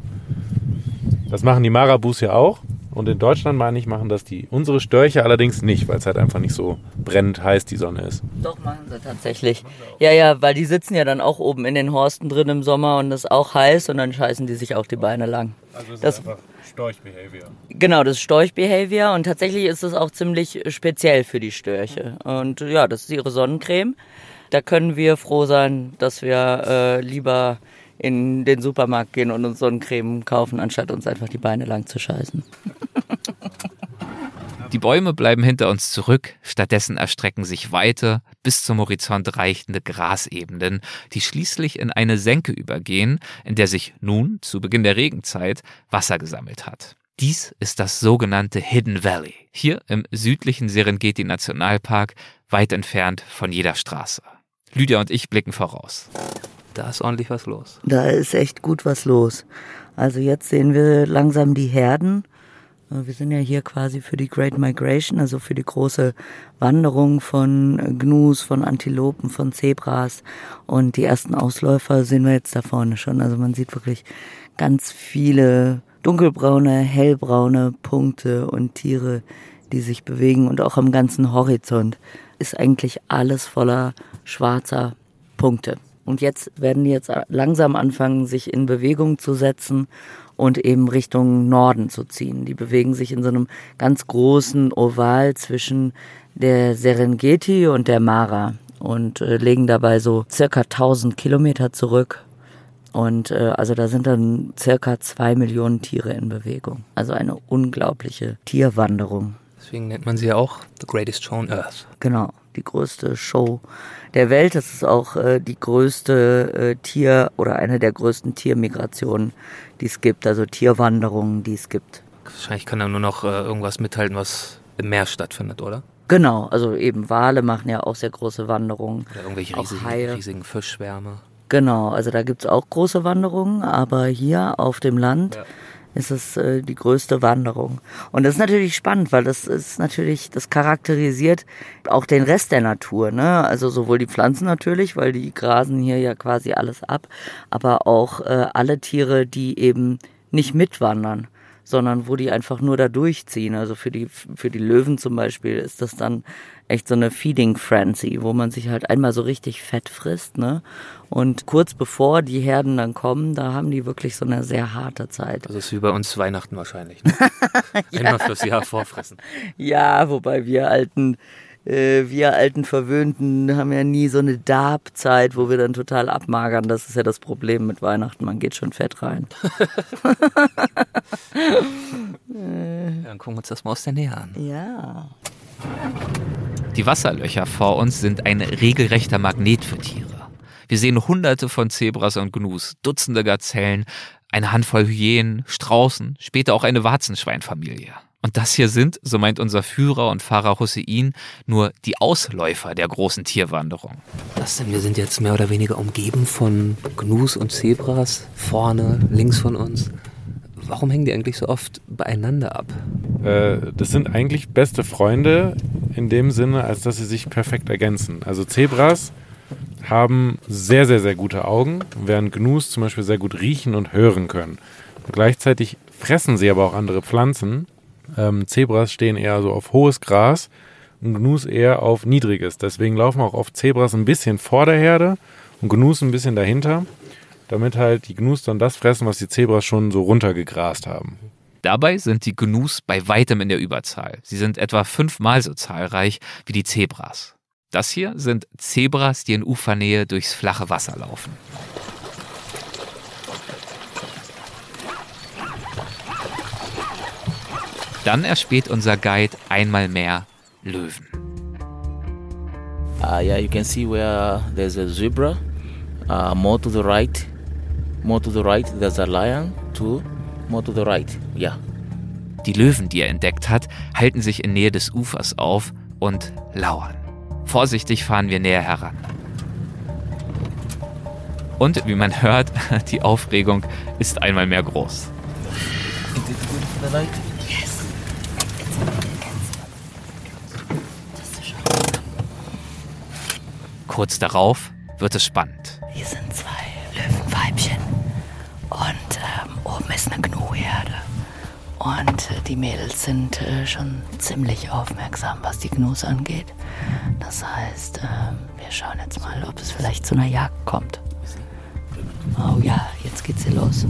Das machen die Marabus ja auch. Und in Deutschland, meine ich, machen das die unsere Störche allerdings nicht, weil es halt einfach nicht so brennend heiß die Sonne ist. Doch, machen sie tatsächlich. Ja, ja, weil die sitzen ja dann auch oben in den Horsten drin im Sommer und es ist auch heiß und dann scheißen die sich auch die Beine lang. Also es Das- einfach Storchbehavior. Genau, das ist Storchbehavior und tatsächlich ist es auch ziemlich speziell für die Störche. Und ja, das ist ihre Sonnencreme. Da können wir froh sein, dass wir äh, lieber in den Supermarkt gehen und uns Sonnencreme kaufen, anstatt uns einfach die Beine lang zu scheißen. Die Bäume bleiben hinter uns zurück, stattdessen erstrecken sich weite, bis zum Horizont reichende Grasebenen, die schließlich in eine Senke übergehen, in der sich nun, zu Beginn der Regenzeit, Wasser gesammelt hat. Dies ist das sogenannte Hidden Valley, hier im südlichen Serengeti Nationalpark, weit entfernt von jeder Straße. Lydia und ich blicken voraus. Da ist ordentlich was los. Da ist echt gut was los. Also jetzt sehen wir langsam die Herden. Äh, Wir sind ja hier quasi für die Great Migration, also für die große Wanderung von Gnus, von Antilopen, von Zebras. Und die ersten Ausläufer sehen wir jetzt da vorne schon. Also man sieht wirklich ganz viele dunkelbraune, hellbraune Punkte und Tiere, die sich bewegen. Und auch am ganzen Horizont ist eigentlich alles voller schwarzer Punkte. Und jetzt werden die jetzt langsam anfangen, sich in Bewegung zu setzen und eben Richtung Norden zu ziehen. Die bewegen sich in so einem ganz großen Oval zwischen der Serengeti und der Mara und äh, legen dabei so circa 1000 Kilometer zurück. Und äh, also da sind dann circa zwei Millionen Tiere in Bewegung. Also eine unglaubliche Tierwanderung. Deswegen nennt man sie ja auch The Greatest Show on Earth. Genau, die größte Show der Welt. Das ist auch äh, die größte äh, Tier- oder eine der größten Tiermigrationen, die es gibt, also Tierwanderungen, die es gibt. Wahrscheinlich kann er nur noch äh, irgendwas mithalten, was im Meer stattfindet, oder? Genau, also eben Wale machen ja auch sehr große Wanderungen. Oder irgendwelche Auch riesigen, Haie. riesigen Fischschwärme. Genau, also da gibt's auch große Wanderungen, aber hier auf dem Land ist es äh, die größte Wanderung. Und das ist natürlich spannend, weil das ist natürlich, das charakterisiert auch den Rest der Natur, ne? Also sowohl die Pflanzen natürlich, weil die grasen hier ja quasi alles ab, aber auch äh, alle Tiere, die eben nicht mitwandern, sondern wo die einfach nur da durchziehen. Also für die, für die Löwen zum Beispiel ist das dann echt so eine Feeding Frenzy, wo man sich halt einmal so richtig fett frisst, ne? Und kurz bevor die Herden dann kommen, da haben die wirklich so eine sehr harte Zeit. Das ist wie bei uns Weihnachten wahrscheinlich. Ne? Einmal fürs Jahr vorfressen. Ja, wobei wir alten, äh, wir alten Verwöhnten haben ja nie so eine Darbzeit, wo wir dann total abmagern. Das ist ja das Problem mit Weihnachten. Man geht schon fett rein. Dann gucken wir uns das mal aus der Nähe an. Ja. Die Wasserlöcher vor uns sind ein regelrechter Magnet für Tiere. Wir sehen hunderte von Zebras und Gnus, Dutzende Gazellen, eine Handvoll Hyänen, Straußen, später auch eine Warzenschweinfamilie. Und das hier sind, so meint unser Führer und Fahrer Hussein, nur die Ausläufer der großen Tierwanderung. Das denn, wir sind jetzt mehr oder weniger umgeben von Gnus und Zebras, vorne, links von uns. Warum hängen die eigentlich so oft beieinander ab? Äh, das sind eigentlich beste Freunde in dem Sinne, als dass sie sich perfekt ergänzen. Also Zebras haben sehr, sehr, sehr gute Augen, während Gnus zum Beispiel sehr gut riechen und hören können. Gleichzeitig fressen sie aber auch andere Pflanzen. Ähm, Zebras stehen eher so auf hohes Gras und Gnus eher auf niedriges. Deswegen laufen auch oft Zebras ein bisschen vor der Herde und Gnus ein bisschen dahinter, damit halt die Gnus dann das fressen, was die Zebras schon so runtergegrast haben. Dabei sind die Gnus bei weitem in der Überzahl. Sie sind etwa fünfmal so zahlreich wie die Zebras. Das hier sind Zebras, die in Ufernähe durchs flache Wasser laufen. Dann erspäht unser Guide einmal mehr Löwen. Uh, yeah, you can see where there's a zebra. Uh, more to the right, more to the right, there's a lion. Two, more to the right. Yeah. Die Löwen, die er entdeckt hat, halten sich in Nähe des Ufers auf und lauern. Vorsichtig fahren wir näher heran. Und wie man hört, die Aufregung ist einmal mehr groß. Kurz darauf wird es spannend. Hier sind zwei Löwenweibchen. Und ähm, oben ist eine Gnuherde. Und äh, die Mädels sind äh, schon ziemlich aufmerksam, was die Gnus angeht. Das heißt, äh, wir schauen jetzt mal, ob es vielleicht zu einer Jagd kommt. Oh ja, jetzt geht's hier los.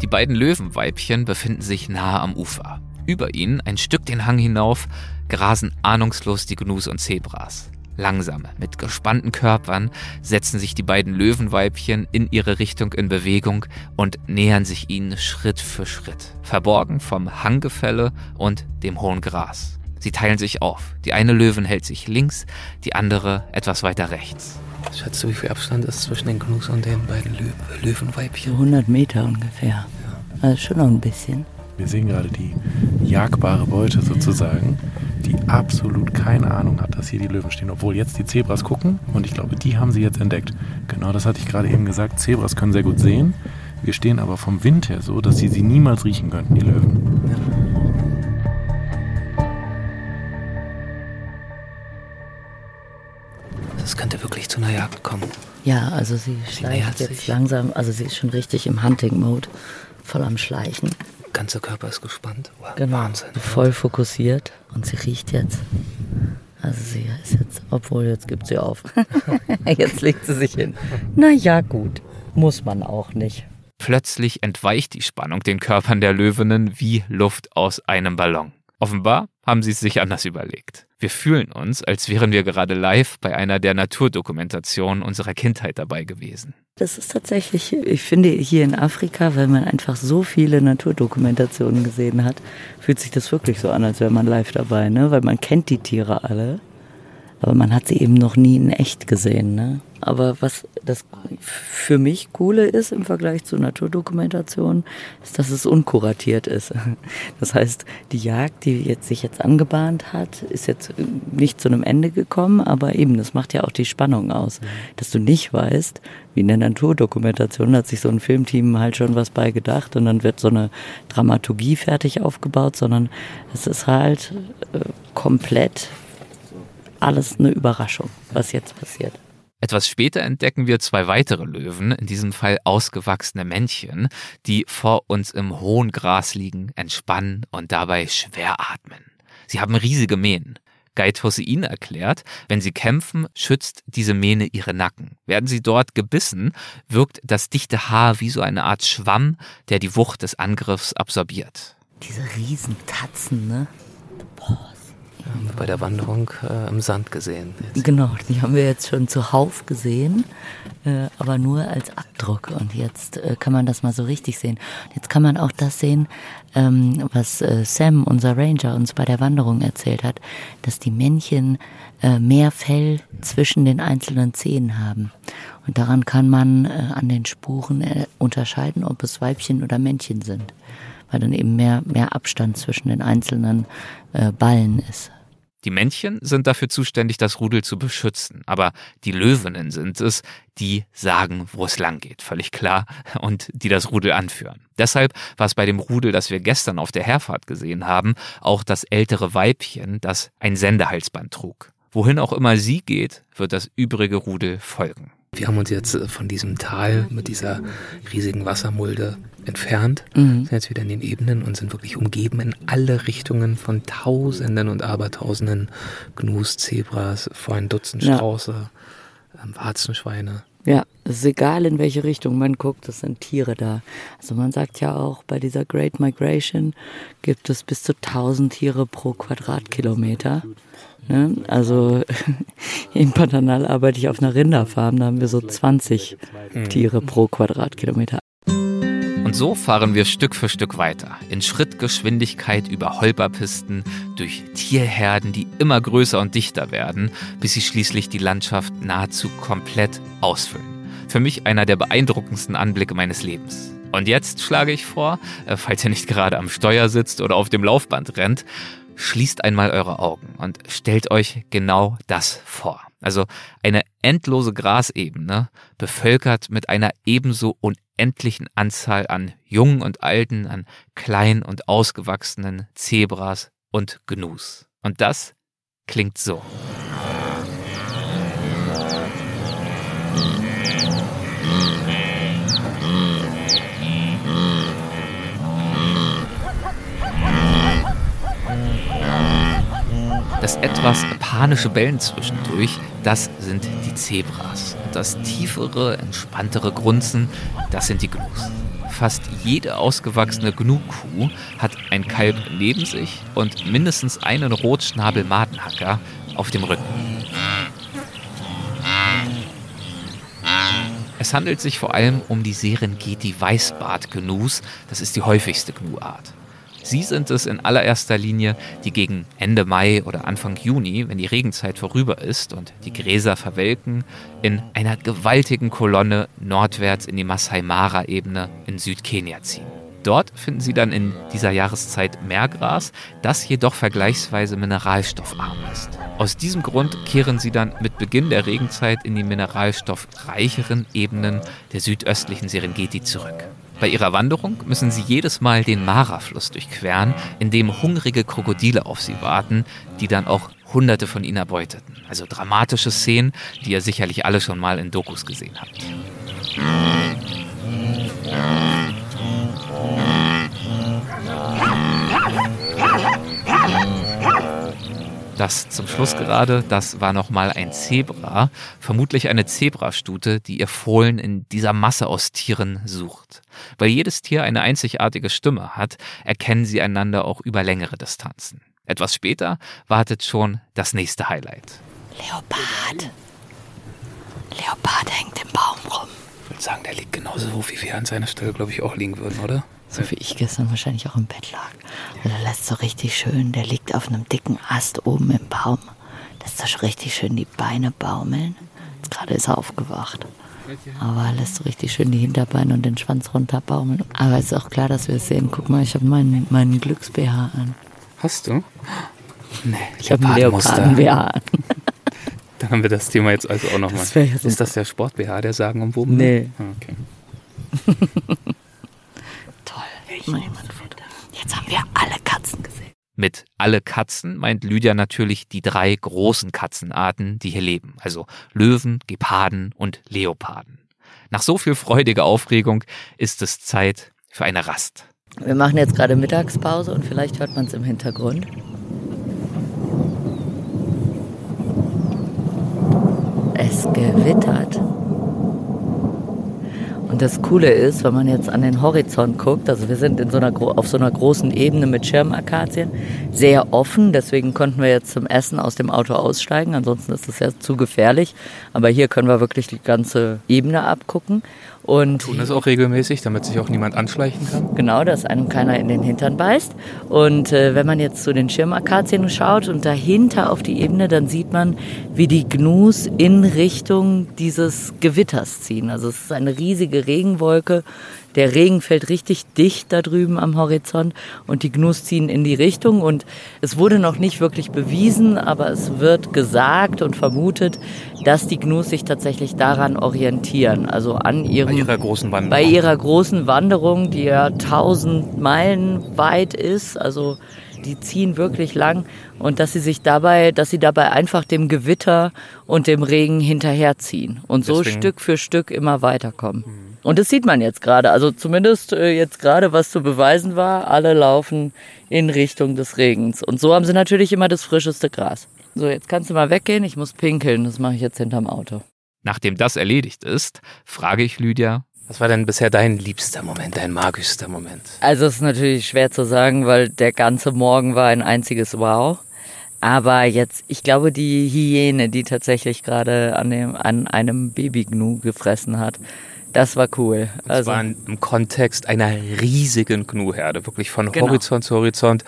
Die beiden Löwenweibchen befinden sich nahe am Ufer. Über ihnen, ein Stück den Hang hinauf, grasen ahnungslos die Gnus und Zebras. Langsam, mit gespannten Körpern, setzen sich die beiden Löwenweibchen in ihre Richtung in Bewegung und nähern sich ihnen Schritt für Schritt, verborgen vom Hanggefälle und dem hohen Gras. Sie teilen sich auf. Die eine Löwen hält sich links, die andere etwas weiter rechts. Schätzt du, wie viel Abstand ist zwischen den Gnus und den beiden Lö Löwenweibchen? So 100 Meter ungefähr. Also schon noch ein bisschen. Wir sehen gerade die jagbare Beute sozusagen, die absolut keine Ahnung hat, dass hier die Löwen stehen. Obwohl jetzt die Zebras gucken und ich glaube, die haben sie jetzt entdeckt. Genau das hatte ich gerade eben gesagt. Zebras können sehr gut sehen. Wir stehen aber vom Wind her so, dass sie sie niemals riechen könnten, die Löwen. Das könnte wirklich zu einer Jagd kommen. Ja, also sie schleicht jetzt sich. langsam, also sie ist schon richtig im Hunting-Mode, voll am Schleichen. Ganzer Körper ist gespannt. Wow, Genau, Wahnsinn. voll fokussiert und sie riecht jetzt. Also sie ist jetzt, obwohl jetzt gibt sie auf. jetzt legt sie sich hin. Na ja, gut, muss man auch nicht. Plötzlich entweicht die Spannung den Körpern der Löwinnen wie Luft aus einem Ballon. Offenbar haben sie es sich anders überlegt. Wir fühlen uns, als wären wir gerade live bei einer der Naturdokumentationen unserer Kindheit dabei gewesen. Das ist tatsächlich, ich finde hier in Afrika, weil man einfach so viele Naturdokumentationen gesehen hat, fühlt sich das wirklich so an, als wäre man live dabei, ne? Weil man kennt die Tiere alle, aber man hat sie eben noch nie in echt gesehen, ne? Aber was das für mich coole ist im Vergleich zu Naturdokumentation, ist, dass es unkuratiert ist. Das heißt, die Jagd, die jetzt sich jetzt angebahnt hat, ist jetzt nicht zu einem Ende gekommen, aber eben, das macht ja auch die Spannung aus, dass du nicht weißt, wie in der Naturdokumentation hat sich so ein Filmteam halt schon was bei gedacht und dann wird so eine Dramaturgie fertig aufgebaut, sondern es ist halt äh, komplett alles eine Überraschung, was jetzt passiert. Etwas später entdecken wir zwei weitere Löwen, in diesem Fall ausgewachsene Männchen, die vor uns im hohen Gras liegen, entspannen und dabei schwer atmen. Sie haben riesige Mähnen. Guide Hossein erklärt, wenn sie kämpfen, schützt diese Mähne ihre Nacken. Werden sie dort gebissen, wirkt das dichte Haar wie so eine Art Schwamm, der die Wucht des Angriffs absorbiert. Diese Riesentatzen, ne? Bei der Wanderung äh, im Sand gesehen. Jetzt. Genau, die haben wir jetzt schon zuhauf gesehen, äh, aber nur als Abdruck. Und jetzt äh, kann man das mal so richtig sehen. Jetzt kann man auch das sehen, ähm, was äh, Sam, unser Ranger, uns bei der Wanderung erzählt hat, dass die Männchen äh, mehr Fell zwischen den einzelnen Zehen haben. Und daran kann man äh, an den Spuren unterscheiden, ob es Weibchen oder Männchen sind. Weil dann eben mehr, mehr Abstand zwischen den einzelnen äh, Ballen ist. Die Männchen sind dafür zuständig, das Rudel zu beschützen, aber die Löwinnen sind es, die sagen, wo es lang geht, völlig klar, und die das Rudel anführen. Deshalb war es bei dem Rudel, das wir gestern auf der Herfahrt gesehen haben, auch das ältere Weibchen, das ein Sendehalsband trug. Wohin auch immer sie geht, wird das übrige Rudel folgen. Wir haben uns jetzt äh, von diesem Tal mit dieser riesigen Wassermulde entfernt, Mhm. sind jetzt wieder in den Ebenen und sind wirklich umgeben in alle Richtungen von Tausenden und Abertausenden Gnus, Zebras, vor ein Dutzend Ja. Strauße, ähm, Warzenschweine. Ja, es ist egal, in welche Richtung man guckt, es sind Tiere da. Also man sagt ja auch, bei dieser Great Migration gibt es bis zu 1000 Tiere pro Quadratkilometer. Ne? Also in Pantanal arbeite ich auf einer Rinderfarm, da haben wir so 20 Tiere pro Quadratkilometer. Und so fahren wir Stück für Stück weiter, in Schrittgeschwindigkeit über Holperpisten, durch Tierherden, die immer größer und dichter werden, bis sie schließlich die Landschaft nahezu komplett ausfüllen. Für mich einer der beeindruckendsten Anblicke meines Lebens. Und jetzt schlage ich vor, äh, falls ihr nicht gerade am Steuer sitzt oder auf dem Laufband rennt, schließt einmal eure Augen und stellt euch genau das vor. Also eine endlose Grasebene, bevölkert mit einer ebenso unendlichen Anzahl an Jungen und Alten, an klein und ausgewachsenen Zebras und Gnus. Und das klingt so. Das etwas panische Bellen zwischendurch, das sind die Zebras. Und das tiefere, entspanntere Grunzen, das sind die Gnus. Fast jede ausgewachsene Gnu-Kuh hat ein Kalb neben sich und mindestens einen Rotschnabel-Madenhacker auf dem Rücken. Es handelt sich vor allem um die Serengeti Weißbart-Gnus, das ist die häufigste Gnu-Art. Sie sind es in allererster Linie, die gegen Ende Mai oder Anfang Juni, wenn die Regenzeit vorüber ist und die Gräser verwelken, in einer gewaltigen Kolonne nordwärts in die Masai Mara-Ebene in Südkenia ziehen. Dort finden sie dann in dieser Jahreszeit Meergras, das jedoch vergleichsweise mineralstoffarm ist. Aus diesem Grund kehren sie dann mit Beginn der Regenzeit in die mineralstoffreicheren Ebenen der südöstlichen Serengeti zurück. Bei ihrer Wanderung müssen sie jedes Mal den Mara-Fluss durchqueren, in dem hungrige Krokodile auf sie warten, die dann auch Hunderte von ihnen erbeuteten. Also dramatische Szenen, die ihr sicherlich alle schon mal in Dokus gesehen habt. Das zum Schluss gerade, das war nochmal ein Zebra, vermutlich eine Zebrastute, die ihr Fohlen in dieser Masse aus Tieren sucht. Weil jedes Tier eine einzigartige Stimme hat, erkennen sie einander auch über längere Distanzen. Etwas später wartet schon das nächste Highlight. Leopard. Leopard hängt im Baum rum. Ich würde sagen, der liegt genauso hoch, wie wir an seiner Stelle, glaube ich, auch liegen würden, oder? So wie ich gestern wahrscheinlich auch im Bett lag. Und der lässt so richtig schön, der liegt auf einem dicken Ast oben im Baum. Lässt so richtig schön die Beine baumeln. Jetzt gerade ist er aufgewacht. Aber er lässt so richtig schön die Hinterbeine und den Schwanz runterbaumeln. Aber ist auch klar, dass wir es sehen. Guck mal, ich habe meinen, meinen Glücks-BH an. Hast du? Nee, Ich habe einen Leoparden-BH an. Dann haben wir das Thema jetzt also auch nochmal. Ist das der Sport-BH, der sagen umwoben? Nee. Ah, Okay. Toll. Jemand Foto. Jetzt haben wir alle Katzen gesehen. Mit alle Katzen meint Lydia natürlich die drei großen Katzenarten, die hier leben, also Löwen, Geparden und Leoparden. Nach so viel freudiger Aufregung ist es Zeit für eine Rast. Wir machen jetzt gerade Mittagspause und vielleicht hört man es im Hintergrund. Es gewittert. Und das Coole ist, wenn man jetzt an den Horizont guckt, also wir sind in so einer, auf so einer großen Ebene mit Schirmakazien, sehr offen, deswegen konnten wir jetzt zum Essen aus dem Auto aussteigen, ansonsten ist es ja zu gefährlich. Aber hier können wir wirklich die ganze Ebene abgucken. Und Tun das auch regelmäßig, damit sich auch niemand anschleichen kann? Genau, dass einem keiner in den Hintern beißt. Und äh, wenn man jetzt zu den Schirmakazien schaut und dahinter auf die Ebene, dann sieht man, wie die Gnus in Richtung dieses Gewitters ziehen. Also es ist eine riesige Regenwolke. Der Regen fällt richtig dicht da drüben am Horizont und die Gnus ziehen in die Richtung. Und es wurde noch nicht wirklich bewiesen, aber es wird gesagt und vermutet, dass die Gnus sich tatsächlich daran orientieren. Also an ihrem, Bei ihrer großen Wanderung. bei ihrer großen Wanderung, die ja tausend Meilen weit ist. Also die ziehen wirklich lang und dass sie sich dabei, dass sie dabei einfach dem Gewitter und dem Regen hinterherziehen und so Deswegen- Stück für Stück immer weiterkommen. Und das sieht man jetzt gerade, also zumindest äh, jetzt gerade, was zu beweisen war, alle laufen in Richtung des Regens. Und so haben sie natürlich immer das frischeste Gras. So, jetzt kannst du mal weggehen, ich muss pinkeln, das mache ich jetzt hinterm Auto. Nachdem das erledigt ist, frage ich Lydia, Was war denn bisher dein liebster Moment, dein magischster Moment? Also es ist natürlich schwer zu sagen, weil der ganze Morgen war ein einziges Wow. Aber jetzt, ich glaube, die Hyäne, die tatsächlich gerade an, dem, an einem Babygnu gefressen hat, das war cool. Das Also, war im Kontext einer riesigen Gnu-Herde, wirklich von Genau. Horizont zu Horizont.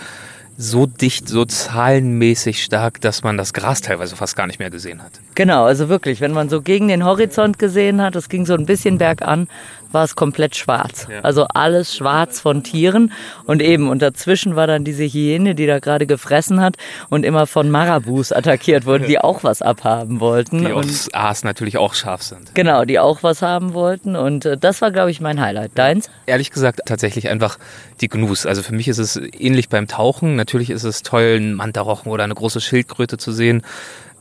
So dicht, so zahlenmäßig stark, dass man das Gras teilweise fast gar nicht mehr gesehen hat. genau, also wirklich, wenn man so gegen den Horizont gesehen hat, es ging so ein bisschen bergan, war es komplett schwarz. Ja. Also alles schwarz von Tieren und eben, und dazwischen war dann diese Hyäne, die da gerade gefressen hat und immer von Marabus attackiert wurde, die auch was abhaben wollten. Die und aus Aas natürlich auch scharf sind. Genau, die auch was haben wollten. Und äh, das war, glaube ich, mein Highlight. Deins? Ehrlich gesagt, tatsächlich einfach die Gnus. Also für mich ist es ähnlich beim Tauchen. Natürlich ist es toll, einen Mantarochen oder eine große Schildkröte zu sehen.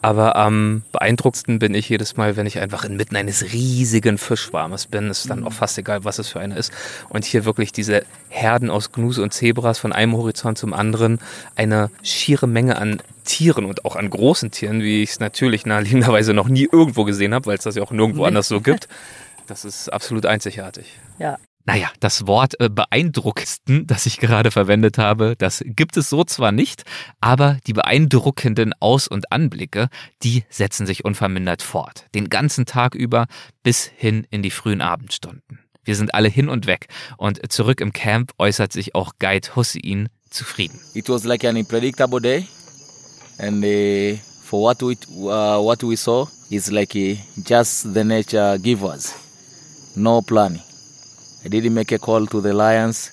Aber am beeindruckendsten bin ich jedes Mal, wenn ich einfach inmitten eines riesigen Fischschwarmes bin. Ist dann auch fast egal, was es für einer ist. Und hier wirklich diese Herden aus Gnus und Zebras von einem Horizont zum anderen. Eine schiere Menge an Tieren und auch an großen Tieren, wie ich es natürlich naheliegenderweise noch nie irgendwo gesehen habe, weil es das ja auch nirgendwo anders so gibt. Das ist absolut einzigartig. Ja. Naja, das Wort äh, beeindruckendsten, das ich gerade verwendet habe, das gibt es so zwar nicht, aber die beeindruckenden Aus- und Anblicke, die setzen sich unvermindert fort. Den ganzen Tag über bis hin in die frühen Abendstunden. Wir sind alle hin und weg und zurück im Camp äußert sich auch Guide Hussein zufrieden. It was like an unpredictable day, and uh, for what we uh, what we saw is like uh, just the nature give us, no planning. I didn't make a call to the lions.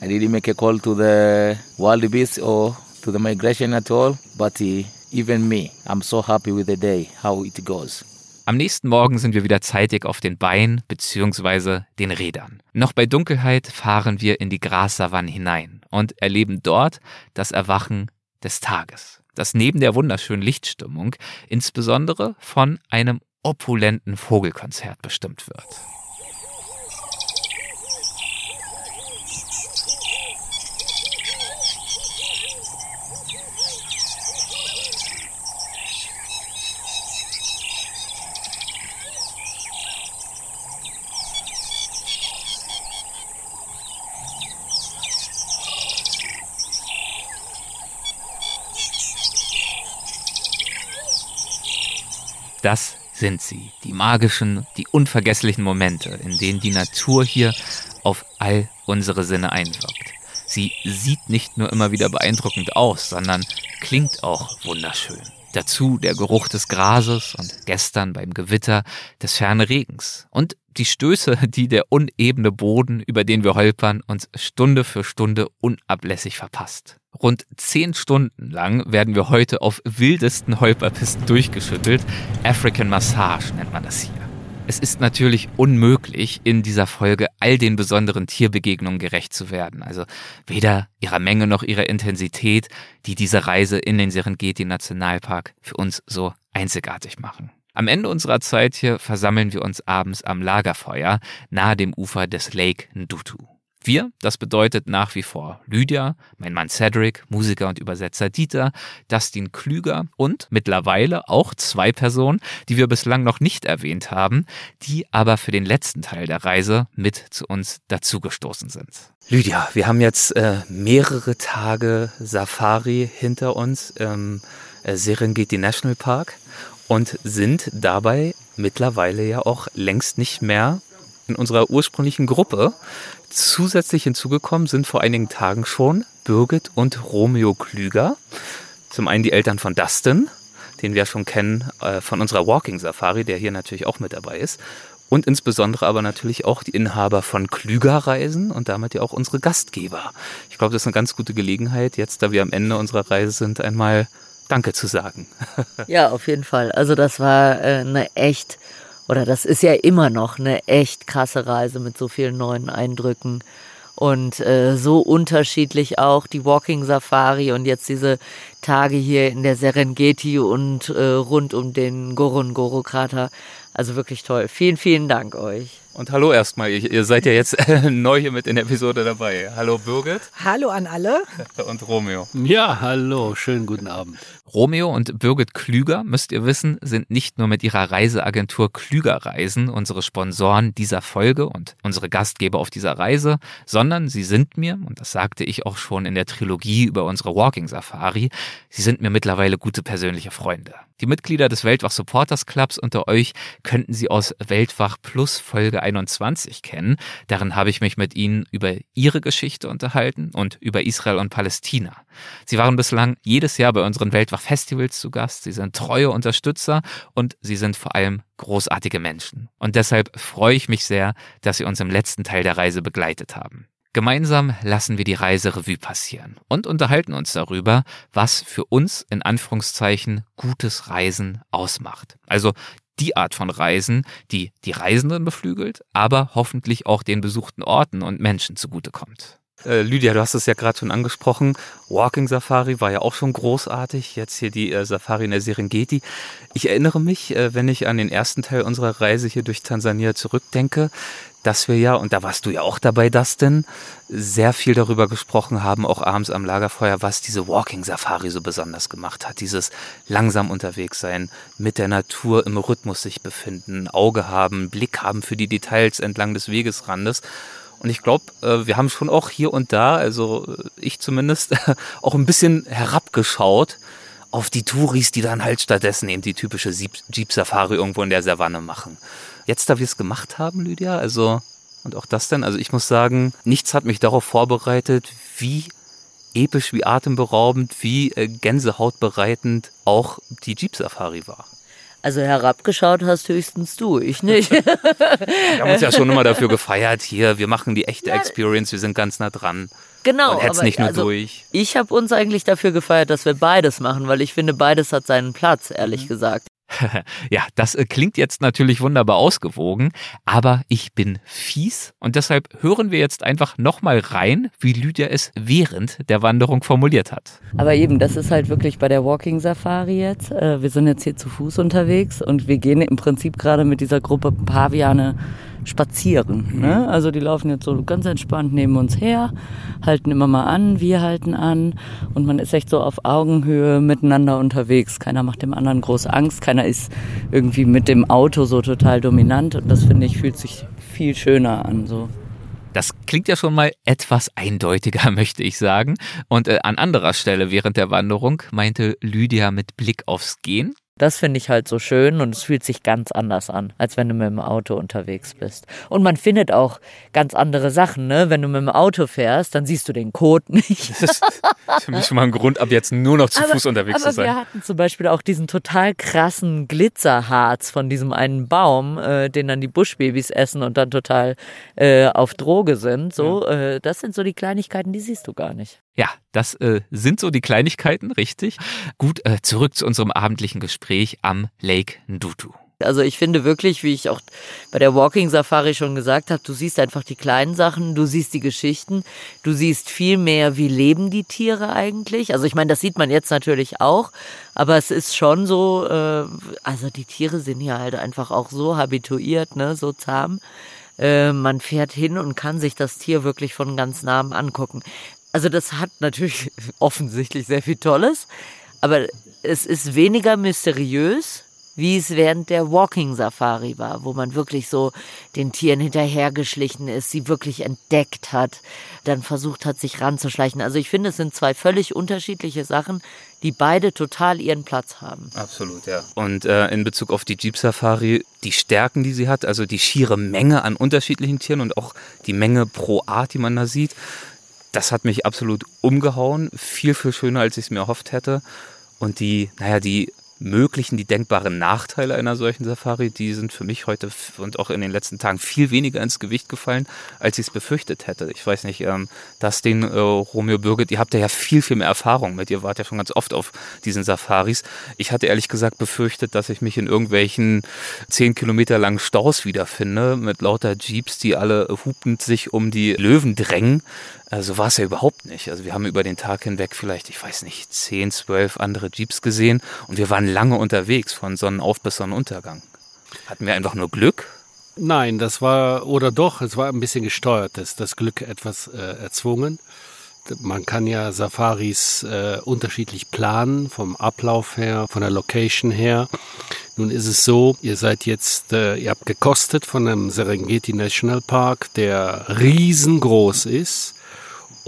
I didn't make a call to the wild beasts or to the migration at all. But uh, even me, I'm so happy with the day, how it goes. Am nächsten Morgen sind wir wieder zeitig auf den Beinen bzw. den Rädern. Noch bei Dunkelheit fahren wir in die Grassavannen hinein und erleben dort das Erwachen des Tages, das neben der wunderschönen Lichtstimmung insbesondere von einem opulenten Vogelkonzert bestimmt wird. Das sind sie, die magischen, die unvergesslichen Momente, in denen die Natur hier auf all unsere Sinne einwirkt. Sie sieht nicht nur immer wieder beeindruckend aus, sondern klingt auch wunderschön. Dazu der Geruch des Grases und gestern beim Gewitter des fernen Regens. Und die Stöße, die der unebene Boden, über den wir holpern, uns Stunde für Stunde unablässig verpasst. Rund zehn Stunden lang werden wir heute auf wildesten Holperpisten durchgeschüttelt. African Massage nennt man das hier. Es ist natürlich unmöglich, in dieser Folge all den besonderen Tierbegegnungen gerecht zu werden. Also weder ihrer Menge noch ihrer Intensität, die diese Reise in den Serengeti Nationalpark für uns so einzigartig machen. Am Ende unserer Zeit hier versammeln wir uns abends am Lagerfeuer nahe dem Ufer des Lake Ndutu. Wir, das bedeutet nach wie vor Lydia, mein Mann Cedric, Musiker und Übersetzer Dieter, Dustin Klüger und mittlerweile auch zwei Personen, die wir bislang noch nicht erwähnt haben, die aber für den letzten Teil der Reise mit zu uns dazugestoßen sind. Lydia, wir haben jetzt äh, mehrere Tage Safari hinter uns im äh, Serengeti National Park und sind dabei mittlerweile ja auch längst nicht mehr in unserer ursprünglichen Gruppe. Zusätzlich hinzugekommen sind vor einigen Tagen schon Birgit und Romeo Klüger. Zum einen die Eltern von Dustin, den wir schon kennen äh, von unserer Walking Safari, der hier natürlich auch mit dabei ist. Und insbesondere aber natürlich auch die Inhaber von Klüger Reisen und damit ja auch unsere Gastgeber. Ich glaube, das ist eine ganz gute Gelegenheit, jetzt da wir am Ende unserer Reise sind, einmal Danke zu sagen. ja, auf jeden Fall. Also das war äh, eine echt, oder das ist ja immer noch eine echt krasse Reise mit so vielen neuen Eindrücken. Und äh, so unterschiedlich auch die Walking Safari und jetzt diese Tage hier in der Serengeti und äh, rund um den Gorongoro-Krater. Also wirklich toll. Vielen, vielen Dank euch. Und hallo erstmal, ihr, ihr seid ja jetzt neu hier mit in der Episode dabei. Hallo Birgit. Hallo an alle. Und Romeo. Ja, hallo, schönen guten Abend. Romeo und Birgit Klüger, müsst ihr wissen, sind nicht nur mit ihrer Reiseagentur Klüger Reisen unsere Sponsoren dieser Folge und unsere Gastgeber auf dieser Reise, sondern sie sind mir, und das sagte ich auch schon in der Trilogie über unsere Walking Safari, sie sind mir mittlerweile gute persönliche Freunde. Die Mitglieder des Weltwach Supporters Clubs unter euch könnten sie aus Weltwach Plus Folge 21 kennen. Darin habe ich mich mit ihnen über ihre Geschichte unterhalten und über Israel und Palästina. Sie waren bislang jedes Jahr bei unseren Weltwach Festivals zu Gast. Sie sind treue Unterstützer und sie sind vor allem großartige Menschen. Und deshalb freue ich mich sehr, dass sie uns im letzten Teil der Reise begleitet haben. Gemeinsam lassen wir die Reise Revue passieren und unterhalten uns darüber, was für uns in Anführungszeichen gutes Reisen ausmacht. Also die Art von Reisen, die die Reisenden beflügelt, aber hoffentlich auch den besuchten Orten und Menschen zugutekommt. Äh, Lydia, du hast es ja gerade schon angesprochen. Walking Safari war ja auch schon großartig. Jetzt hier die äh, Safari in der Serengeti. Ich erinnere mich, äh, wenn ich an den ersten Teil unserer Reise hier durch Tansania zurückdenke, dass wir ja, und da warst du ja auch dabei, Dustin, sehr viel darüber gesprochen haben, auch abends am Lagerfeuer, was diese Walking Safari so besonders gemacht hat. Dieses langsam unterwegs sein, mit der Natur im Rhythmus sich befinden, Auge haben, Blick haben für die Details entlang des Wegesrandes. Und ich glaube, äh, wir haben schon auch hier und da, also äh, ich zumindest, auch ein bisschen herabgeschaut auf die Touris, die dann halt stattdessen eben die typische Jeep-Safari irgendwo in der Savanne machen jetzt, da wir es gemacht haben, Lydia, also, und auch das denn, also ich muss sagen, nichts hat mich darauf vorbereitet, wie episch, wie atemberaubend, wie äh, gänsehautbereitend auch die Jeep Safari war. Also herabgeschaut hast höchstens du, ich nicht. wir haben uns ja schon immer dafür gefeiert, hier, wir machen die echte Experience, wir sind ganz nah dran. Genau. Und jetzt nicht nur also, durch. Ich habe uns eigentlich dafür gefeiert, dass wir beides machen, weil ich finde, beides hat seinen Platz, ehrlich mhm. gesagt. ja, das äh, klingt jetzt natürlich wunderbar ausgewogen, aber ich bin fies und deshalb hören wir jetzt einfach nochmal rein, wie Lydia es während der Wanderung formuliert hat. Aber eben, das ist halt wirklich bei der Walking Safari jetzt. Äh, wir sind jetzt hier zu Fuß unterwegs und wir gehen im Prinzip gerade mit dieser Gruppe Paviane spazieren. Ne? Also die laufen jetzt so ganz entspannt neben uns her, halten immer mal an, wir halten an und man ist echt so auf Augenhöhe miteinander unterwegs. Keiner macht dem anderen große Angst, keiner ist irgendwie mit dem Auto so total dominant und das finde ich fühlt sich viel schöner an so. Das klingt ja schon mal etwas eindeutiger, möchte ich sagen. Und äh, an anderer Stelle während der Wanderung meinte Lydia mit Blick aufs Gehen, das finde ich halt so schön und es fühlt sich ganz anders an, als wenn du mit dem Auto unterwegs bist. Und man findet auch ganz andere Sachen, ne? Wenn du mit dem Auto fährst, dann siehst du den Code nicht. Das ist für mich schon mal ein Grund, ab jetzt nur noch zu aber, Fuß unterwegs zu sein. Wir hatten zum Beispiel auch diesen total krassen Glitzerharz von diesem einen Baum, äh, den dann die Buschbabys essen und dann total äh, auf Droge sind. So, ja. äh, das sind so die Kleinigkeiten, die siehst du gar nicht. Ja, das äh, sind so die Kleinigkeiten, richtig. Gut, äh, zurück zu unserem abendlichen Gespräch am Lake Ndutu. Also ich finde wirklich, wie ich auch bei der Walking Safari schon gesagt habe, du siehst einfach die kleinen Sachen, du siehst die Geschichten, du siehst viel mehr, wie leben die Tiere eigentlich. Also ich meine, das sieht man jetzt natürlich auch, aber es ist schon so, äh, also die Tiere sind hier halt einfach auch so habituiert, ne, so zahm. Äh, man fährt hin und kann sich das Tier wirklich von ganz nahem angucken. Also das hat natürlich offensichtlich sehr viel Tolles, aber es ist weniger mysteriös, wie es während der Walking Safari war, wo man wirklich so den Tieren hinterhergeschlichen ist, sie wirklich entdeckt hat, dann versucht hat, sich ranzuschleichen. Also ich finde, es sind zwei völlig unterschiedliche Sachen, die beide total ihren Platz haben. Absolut, ja. Und äh, in Bezug auf die Jeep Safari, die Stärken, die sie hat, also die schiere Menge an unterschiedlichen Tieren und auch die Menge pro Art, die man da sieht, das hat mich absolut umgehauen. Viel, viel schöner, als ich es mir erhofft hätte. Und die, naja, die möglichen, die denkbaren Nachteile einer solchen Safari, die sind für mich heute und auch in den letzten Tagen viel weniger ins Gewicht gefallen, als ich es befürchtet hätte. Ich weiß nicht, ähm, dass den äh, Romeo Birgit, ihr habt ja viel, viel mehr Erfahrung mit. Ihr wart ja schon ganz oft auf diesen Safaris. Ich hatte ehrlich gesagt befürchtet, dass ich mich in irgendwelchen zehn Kilometer langen Staus wiederfinde mit lauter Jeeps, die alle hupend sich um die Löwen drängen. Also war es ja überhaupt nicht. Also wir haben über den Tag hinweg vielleicht, ich weiß nicht, zehn, zwölf andere Jeeps gesehen und wir waren lange unterwegs von Sonnenauf bis Sonnenuntergang. Hatten wir einfach nur Glück? Nein, das war, oder doch, es war ein bisschen gesteuert, das, das Glück etwas äh, erzwungen. Man kann ja Safaris äh, unterschiedlich planen, vom Ablauf her, von der Location her. Nun ist es so, ihr seid jetzt, äh, ihr habt gekostet von einem Serengeti National Park, der riesengroß ist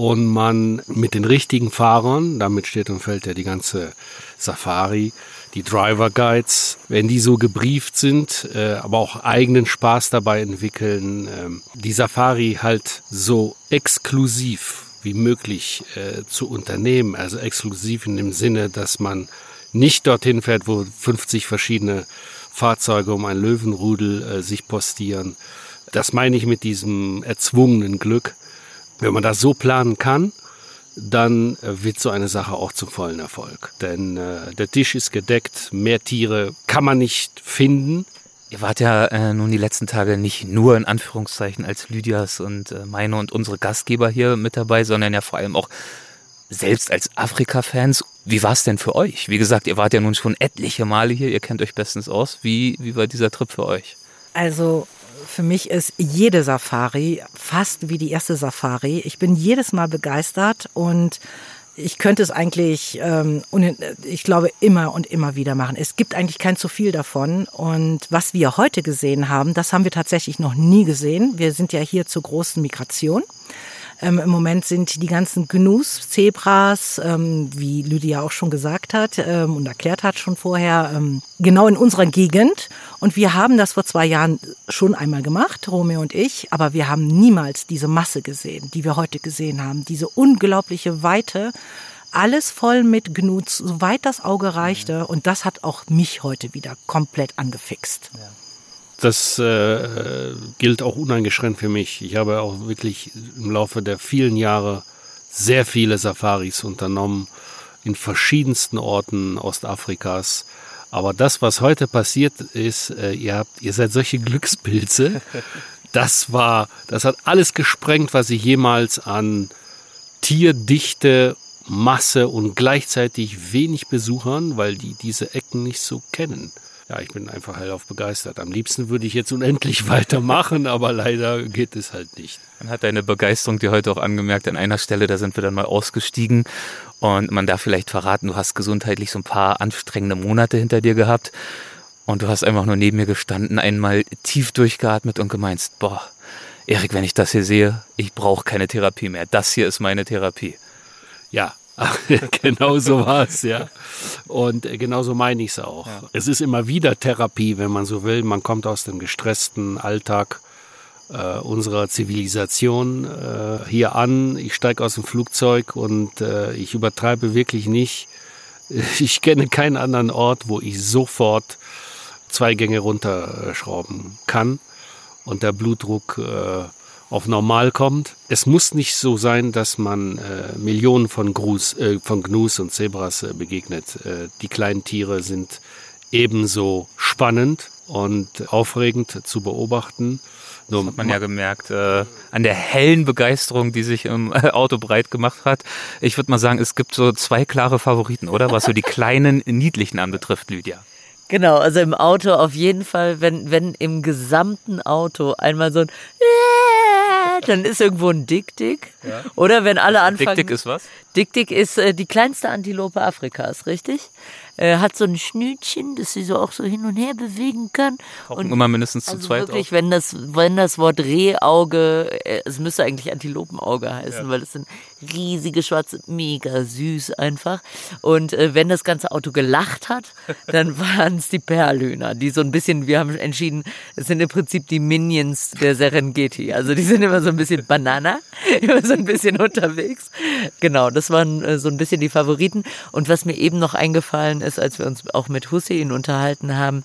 und man mit den richtigen Fahrern, damit steht und fällt ja die ganze Safari, die Driver Guides, wenn die so gebrieft sind, äh, aber auch eigenen Spaß dabei entwickeln, ähm, die Safari halt so exklusiv wie möglich äh, zu unternehmen, also exklusiv in dem Sinne, dass man nicht dorthin fährt, wo 50 verschiedene Fahrzeuge um ein Löwenrudel äh, sich postieren. Das meine ich mit diesem erzwungenen Glück. Wenn man das so planen kann, dann äh, wird so eine Sache auch zum vollen Erfolg. Denn äh, der Tisch ist gedeckt, mehr Tiere kann man nicht finden. Ihr wart ja äh, nun die letzten Tage nicht nur in Anführungszeichen als Lydias und äh, meine und unsere Gastgeber hier mit dabei, sondern ja vor allem auch selbst als Afrika-Fans. Wie war es denn für euch? Wie gesagt, ihr wart ja nun schon etliche Male hier, ihr kennt euch bestens aus. Wie, wie war dieser Trip für euch? Also für mich ist jede Safari fast wie die erste Safari. Ich bin jedes Mal begeistert und ich könnte es eigentlich, ähm, ich glaube, immer und immer wieder machen. Es gibt eigentlich kein zu viel davon. Und was wir heute gesehen haben, das haben wir tatsächlich noch nie gesehen. Wir sind ja hier zur großen Migration. Ähm, Im Moment sind die ganzen Gnus, Zebras, ähm, wie Lydia auch schon gesagt hat ähm, und erklärt hat schon vorher, ähm, genau in unserer Gegend. Und wir haben das vor zwei Jahren schon einmal gemacht, Romeo und ich, aber wir haben niemals diese Masse gesehen, die wir heute gesehen haben. Diese unglaubliche Weite alles voll mit Gnus, soweit das Auge reichte. Und das hat auch mich heute wieder komplett angefixt. Ja. Das äh, gilt auch uneingeschränkt für mich. Ich habe auch wirklich im Laufe der vielen Jahre sehr viele Safaris unternommen in verschiedensten Orten Ostafrikas. Aber das, was heute passiert ist, äh, ihr habt, ihr seid solche Glückspilze. Das war, das hat alles gesprengt, was ich jemals an Tierdichte, Masse und gleichzeitig wenig Besuchern, weil die diese Ecken nicht so kennen ja, ich bin einfach hellauf begeistert. Am liebsten würde ich jetzt unendlich weitermachen, aber leider geht es halt nicht. Man hat deine Begeisterung dir heute auch angemerkt. An einer Stelle, da sind wir dann mal ausgestiegen und man darf vielleicht verraten, du hast gesundheitlich so ein paar anstrengende Monate hinter dir gehabt und du hast einfach nur neben mir gestanden, einmal tief durchgeatmet und gemeinst, boah, Erik, wenn ich das hier sehe, ich brauche keine Therapie mehr. Das hier ist meine Therapie. Ja, genau so war es, ja. Und äh, genau so meine ich es auch. Ja. Es ist immer wieder Therapie, wenn man so will. Man kommt aus dem gestressten Alltag äh, unserer Zivilisation äh, hier an. Ich steige aus dem Flugzeug und äh, ich übertreibe wirklich nicht. Ich kenne keinen anderen Ort, wo ich sofort zwei Gänge runterschrauben kann und der Blutdruck äh, auf normal kommt. Es muss nicht so sein, dass man äh, Millionen von, Gruß, äh, von Gnus und Zebras äh, begegnet. Äh, die kleinen Tiere sind ebenso spannend und aufregend zu beobachten. Das hat man ja gemerkt äh, an der hellen Begeisterung, die sich im äh, Auto breit gemacht hat. Ich würde mal sagen, es gibt so zwei klare Favoriten, oder? Was so die kleinen, niedlichen anbetrifft, Lydia. Genau, also im Auto auf jeden Fall, wenn, wenn im gesamten Auto einmal so ein dann ist irgendwo ein Dick-Dick. Ja. Oder wenn alle anfangen. Dick-Dick ist was? Dick-Dick ist äh, die kleinste Antilope Afrikas, richtig? Äh, hat so ein Schnütchen, das sie so auch so hin und her bewegen kann. Tauchen immer mindestens zu also zweit wirklich, auf. wenn das, wenn das Wort Rehauge, äh, es müsste eigentlich Antilopenauge heißen, Ja. weil es sind riesige schwarze, mega süß einfach. Und äh, wenn das ganze Auto gelacht hat, dann waren es die Perlhühner, die so ein bisschen, wir haben entschieden, es sind im Prinzip die Minions der Serengeti. Also die sind immer so ein bisschen Banana, immer so ein bisschen unterwegs. Genau, das waren äh, so ein bisschen die Favoriten. Und was mir eben noch eingefallen ist, als wir uns auch mit Hussein unterhalten haben,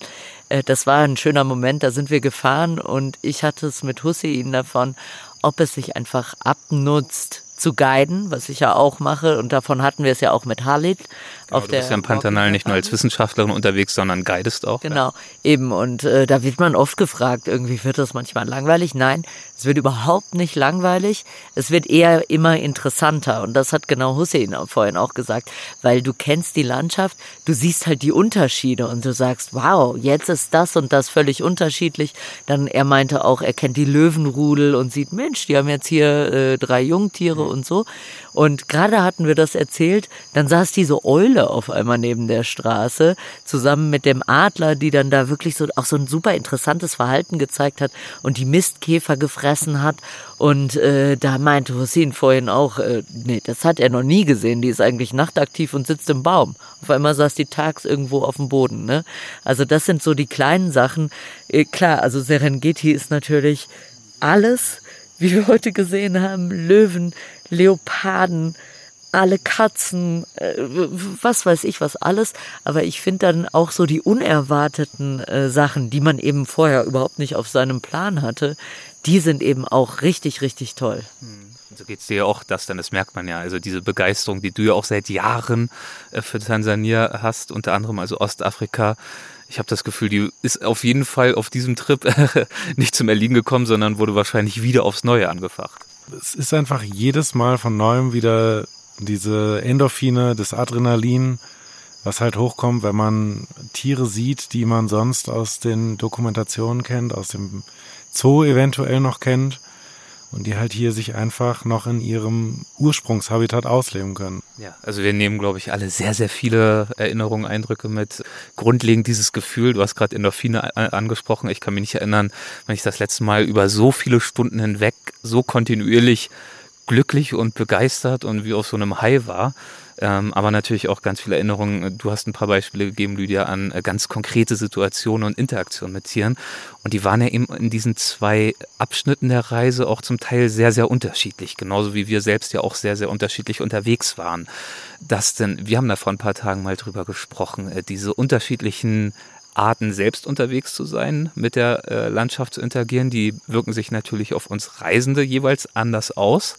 äh, das war ein schöner Moment, da sind wir gefahren und ich hatte es mit Hussein davon, ob es sich einfach abnutzt zu guiden, was ich ja auch mache und davon hatten wir es ja auch mit Halid Genau, auf du der bist ja im Pantanal nicht nur als Wissenschaftlerin unterwegs, sondern guidest auch. Genau, eben. Und äh, da wird man oft gefragt, irgendwie wird das manchmal langweilig. Nein, es wird überhaupt nicht langweilig. Es wird eher immer interessanter. Und das hat genau Hussein vorhin auch gesagt, weil du kennst die Landschaft, du siehst halt die Unterschiede und du sagst, wow, jetzt ist das und das völlig unterschiedlich. Dann er meinte auch, er kennt die Löwenrudel und sieht, Mensch, die haben jetzt hier äh, drei Jungtiere und so. Und gerade hatten wir das erzählt, dann saß diese Eule auf einmal neben der Straße, zusammen mit dem Adler, die dann da wirklich so auch so ein super interessantes Verhalten gezeigt hat und die Mistkäfer gefressen hat. Und äh, da meinte Hussein vorhin auch, äh, nee, das hat er noch nie gesehen. Die ist eigentlich nachtaktiv und sitzt im Baum. Auf einmal saß die tags irgendwo auf dem Boden. Ne? Also das sind so die kleinen Sachen. Äh, klar, also Serengeti ist natürlich alles, wie wir heute gesehen haben, Löwen, Leoparden, alle Katzen, äh, was weiß ich was alles. Aber ich finde dann auch so die unerwarteten äh, Sachen, die man eben vorher überhaupt nicht auf seinem Plan hatte, die sind eben auch richtig, richtig toll. So geht es dir ja auch das, denn das merkt man ja. Also diese Begeisterung, die du ja auch seit Jahren äh, für Tansania hast, unter anderem also Ostafrika. Ich habe das Gefühl, die ist auf jeden Fall auf diesem Trip nicht zum Erliegen gekommen, sondern wurde wahrscheinlich wieder aufs Neue angefacht. Es ist einfach jedes Mal von neuem wieder diese Endorphine, das Adrenalin, was halt hochkommt, wenn man Tiere sieht, die man sonst aus den Dokumentationen kennt, aus dem Zoo eventuell noch kennt und die halt hier sich einfach noch in ihrem Ursprungshabitat ausleben können. Ja, also wir nehmen, glaube ich, alle sehr, sehr viele Erinnerungen, Eindrücke mit. Grundlegend dieses Gefühl, du hast gerade Endorphine angesprochen. Ich kann mich nicht erinnern, wenn ich das letzte Mal über so viele Stunden hinweg so kontinuierlich glücklich und begeistert und wie auf so einem High war. Ähm, aber natürlich auch ganz viele Erinnerungen. Du hast ein paar Beispiele gegeben, Lydia, an äh, ganz konkrete Situationen und Interaktionen mit Tieren. Und die waren ja eben in diesen zwei Abschnitten der Reise auch zum Teil sehr, sehr unterschiedlich. Genauso wie wir selbst ja auch sehr, sehr unterschiedlich unterwegs waren. Das denn, wir haben da vor ein paar Tagen mal drüber gesprochen, äh, diese unterschiedlichen Arten selbst unterwegs zu sein, mit der äh, Landschaft zu interagieren. Die wirken sich natürlich auf uns Reisende jeweils anders aus,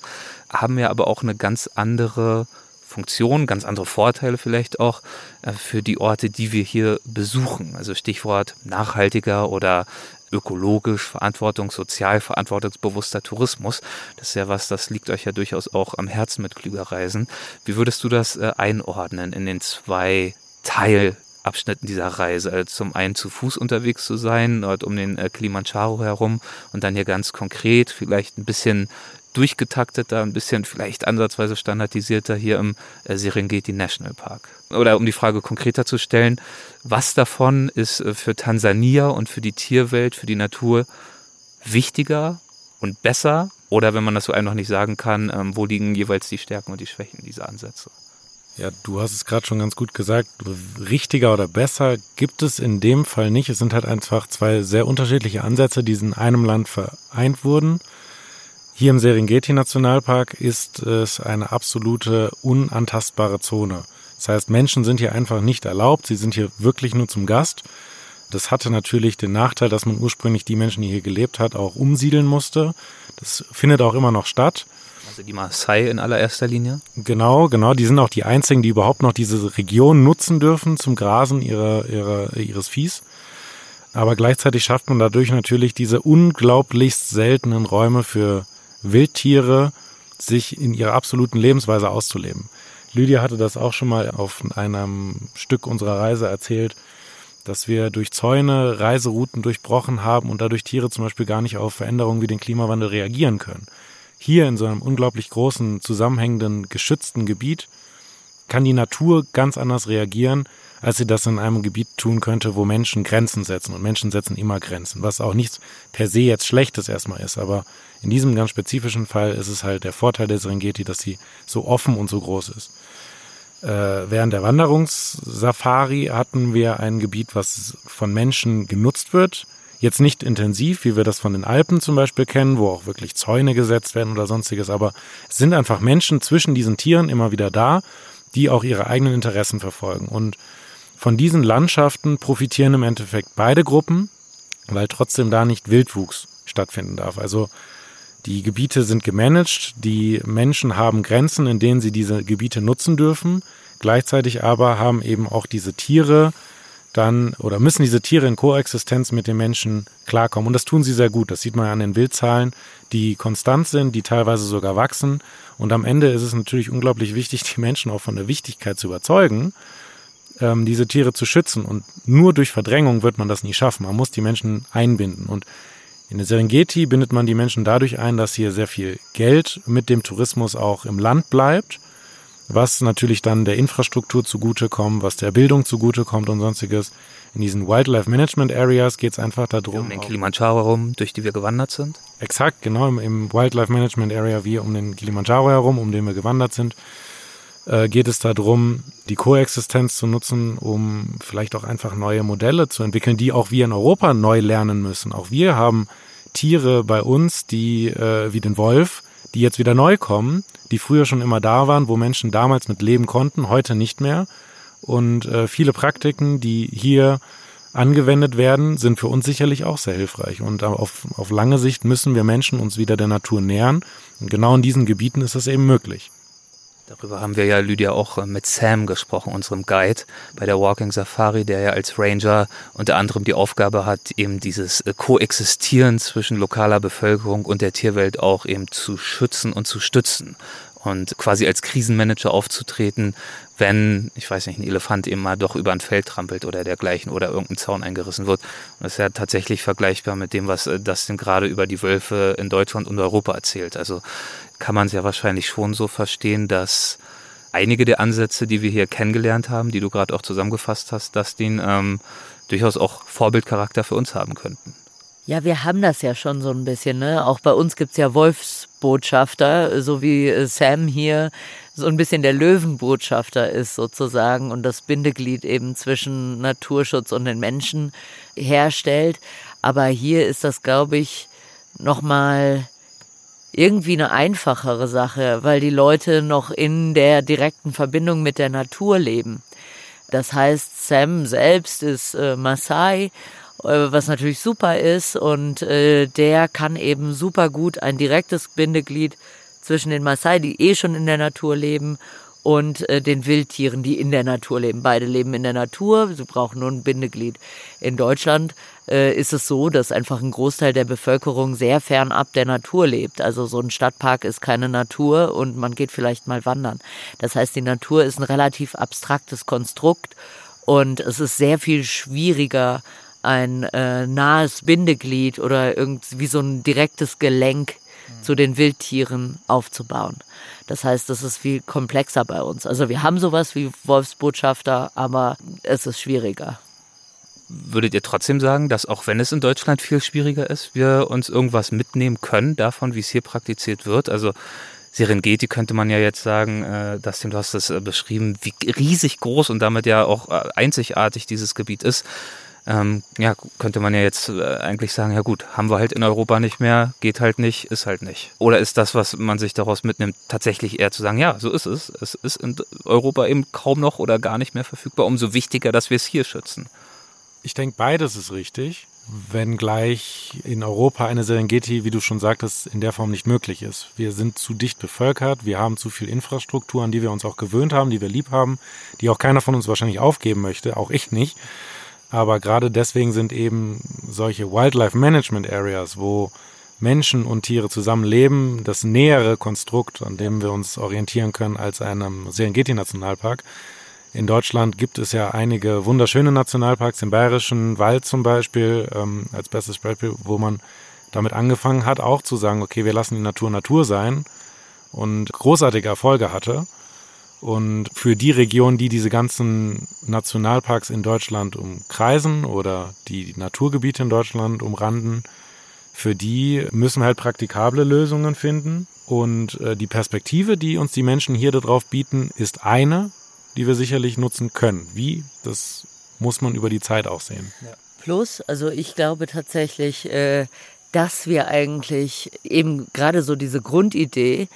haben ja aber auch eine ganz andere Funktion, ganz andere Vorteile vielleicht auch äh, für die Orte, die wir hier besuchen. Also Stichwort nachhaltiger oder ökologisch, Verantwortung, sozial verantwortungsbewusster Tourismus. Das ist ja was, das liegt euch ja durchaus auch am Herzen mit Klügerreisen. Wie würdest du das äh, einordnen in den zwei Teilabschnitten dieser Reise? Also zum einen zu Fuß unterwegs zu sein, dort um den äh, Kilimanjaro herum und dann hier ganz konkret vielleicht ein bisschen durchgetakteter, ein bisschen vielleicht ansatzweise standardisierter hier im äh, Serengeti National Park. Oder um die Frage konkreter zu stellen, was davon ist äh, für Tansania und für die Tierwelt, für die Natur wichtiger und besser? Oder wenn man das so einfach nicht sagen kann, ähm, wo liegen jeweils die Stärken und die Schwächen dieser Ansätze? Ja, du hast es gerade schon ganz gut gesagt. Richtiger oder besser gibt es in dem Fall nicht. Es sind halt einfach zwei sehr unterschiedliche Ansätze, die in einem Land vereint wurden. Hier im Serengeti Nationalpark ist es eine absolute unantastbare Zone. Das heißt, Menschen sind hier einfach nicht erlaubt. Sie sind hier wirklich nur zum Gast. Das hatte natürlich den Nachteil, dass man ursprünglich die Menschen, die hier gelebt hat, auch umsiedeln musste. Das findet auch immer noch statt. Also die Maasai in allererster Linie? Genau, genau. Die sind auch die einzigen, die überhaupt noch diese Region nutzen dürfen zum Grasen ihrer, ihrer, ihres Viehs. Aber gleichzeitig schafft man dadurch natürlich diese unglaublichst seltenen Räume für Wildtiere, sich in ihrer absoluten Lebensweise auszuleben. Lydia hatte das auch schon mal auf einem Stück unserer Reise erzählt, dass wir durch Zäune Reiserouten durchbrochen haben und dadurch Tiere zum Beispiel gar nicht auf Veränderungen wie den Klimawandel reagieren können. Hier in so einem unglaublich großen, zusammenhängenden, geschützten Gebiet kann die Natur ganz anders reagieren, als sie das in einem Gebiet tun könnte, wo Menschen Grenzen setzen. Und Menschen setzen immer Grenzen, was auch nichts per se jetzt Schlechtes erstmal ist. Aber in diesem ganz spezifischen Fall ist es halt der Vorteil der Serengeti, dass sie so offen und so groß ist. Äh, während der Wanderungssafari hatten wir ein Gebiet, was von Menschen genutzt wird. Jetzt nicht intensiv, wie wir das von den Alpen zum Beispiel kennen, wo auch wirklich Zäune gesetzt werden oder sonstiges, aber es sind einfach Menschen zwischen diesen Tieren immer wieder da, die auch ihre eigenen Interessen verfolgen. Und von diesen Landschaften profitieren im Endeffekt beide Gruppen, weil trotzdem da nicht Wildwuchs stattfinden darf. Also die Gebiete sind gemanagt, die Menschen haben Grenzen, in denen sie diese Gebiete nutzen dürfen. Gleichzeitig aber haben eben auch diese Tiere dann oder müssen diese Tiere in Koexistenz mit den Menschen klarkommen. Und das tun sie sehr gut. Das sieht man an den Wildzahlen, die konstant sind, die teilweise sogar wachsen. Und am Ende ist es natürlich unglaublich wichtig, die Menschen auch von der Wichtigkeit zu überzeugen, ähm, diese Tiere zu schützen. Und nur durch Verdrängung wird man das nie schaffen. Man muss die Menschen einbinden. Und in der Serengeti bindet man die Menschen dadurch ein, dass hier sehr viel Geld mit dem Tourismus auch im Land bleibt, was natürlich dann der Infrastruktur zugutekommt, was der Bildung zugutekommt und sonstiges. In diesen Wildlife Management Areas geht es einfach darum. Um den Kilimanjaro herum, durch die wir gewandert sind? Exakt, genau, im, im Wildlife Management Area wie um den Kilimanjaro herum, um den wir gewandert sind, äh, geht es darum, die Koexistenz zu nutzen, um vielleicht auch einfach neue Modelle zu entwickeln, die auch wir in Europa neu lernen müssen. Auch wir haben Tiere bei uns, die äh, wie den Wolf, die jetzt wieder neu kommen, die früher schon immer da waren, wo Menschen damals mit leben konnten, heute nicht mehr. Und äh, viele Praktiken, die hier angewendet werden, sind für uns sicherlich auch sehr hilfreich. Und auf, auf lange Sicht müssen wir Menschen uns wieder der Natur nähern. Und genau in diesen Gebieten ist das eben möglich. Darüber haben wir ja, Lydia, auch äh, mit Sam gesprochen, unserem Guide bei der Walking Safari, der ja als Ranger unter anderem die Aufgabe hat, eben dieses äh, Koexistieren zwischen lokaler Bevölkerung und der Tierwelt auch eben zu schützen und zu stützen und quasi als Krisenmanager aufzutreten, wenn, ich weiß nicht, ein Elefant eben mal doch über ein Feld trampelt oder dergleichen oder irgendein Zaun eingerissen wird. Das ist ja tatsächlich vergleichbar mit dem, was äh, Dustin gerade über die Wölfe in Deutschland und Europa erzählt. Also kann man es ja wahrscheinlich schon so verstehen, dass einige der Ansätze, die wir hier kennengelernt haben, die du gerade auch zusammengefasst hast, Dustin, ähm, durchaus auch Vorbildcharakter für uns haben könnten. Ja, wir haben das ja schon so ein bisschen. Ne? Auch bei uns gibt's ja Wolfsbotschafter, so wie äh, Sam hier so ein bisschen der Löwenbotschafter ist sozusagen und das Bindeglied eben zwischen Naturschutz und den Menschen herstellt. Aber hier ist das, glaube ich, nochmal irgendwie eine einfachere Sache, weil die Leute noch in der direkten Verbindung mit der Natur leben. Das heißt, Sam selbst ist äh, Maasai was natürlich super ist. Und äh, der kann eben super gut ein direktes Bindeglied zwischen den Maasai, die eh schon in der Natur leben, und äh, den Wildtieren, die in der Natur leben. Beide leben in der Natur, sie brauchen nur ein Bindeglied. In Deutschland äh, ist es so, dass einfach ein Großteil der Bevölkerung sehr fernab der Natur lebt. Also so ein Stadtpark ist keine Natur und man geht vielleicht mal wandern. Das heißt, die Natur ist ein relativ abstraktes Konstrukt und es ist sehr viel schwieriger, ein äh, nahes Bindeglied oder irgendwie so ein direktes Gelenk mhm. zu den Wildtieren aufzubauen. Das heißt, das ist viel komplexer bei uns. Also wir haben sowas wie Wolfsbotschafter, aber es ist schwieriger. Würdet ihr trotzdem sagen, dass auch wenn es in Deutschland viel schwieriger ist, wir uns irgendwas mitnehmen können davon, wie es hier praktiziert wird? Also Serengeti könnte man ja jetzt sagen, äh, dass du hast das äh, beschrieben, wie riesig groß und damit ja auch äh, einzigartig dieses Gebiet ist ähm, ja, könnte man ja jetzt äh, eigentlich sagen, ja gut, haben wir halt in Europa nicht mehr, geht halt nicht, ist halt nicht. Oder ist das, was man sich daraus mitnimmt, tatsächlich eher zu sagen, ja, so ist es. Es ist in Europa eben kaum noch oder gar nicht mehr verfügbar, umso wichtiger, dass wir es hier schützen. Ich denke, beides ist richtig, wenngleich in Europa eine Serengeti, wie du schon sagtest, in der Form nicht möglich ist. Wir sind zu dicht bevölkert, wir haben zu viel Infrastruktur, an die wir uns auch gewöhnt haben, die wir lieb haben, die auch keiner von uns wahrscheinlich aufgeben möchte, auch ich nicht. Aber gerade deswegen sind eben solche Wildlife Management Areas, wo Menschen und Tiere zusammenleben, das nähere Konstrukt, an dem wir uns orientieren können als einem Serengeti-Nationalpark. In Deutschland gibt es ja einige wunderschöne Nationalparks, im Bayerischen Wald zum Beispiel, ähm, als bestes Beispiel, wo man damit angefangen hat, auch zu sagen, okay, wir lassen die Natur Natur sein und großartige Erfolge hatte. Und für die Regionen, die diese ganzen Nationalparks in Deutschland umkreisen oder die Naturgebiete in Deutschland umranden, für die müssen wir halt praktikable Lösungen finden. Und äh, die Perspektive, die uns die Menschen hier darauf bieten, ist eine, die wir sicherlich nutzen können. Wie, das muss man über die Zeit auch sehen. Plus, also ich glaube tatsächlich, äh, dass wir eigentlich eben gerade so diese Grundidee,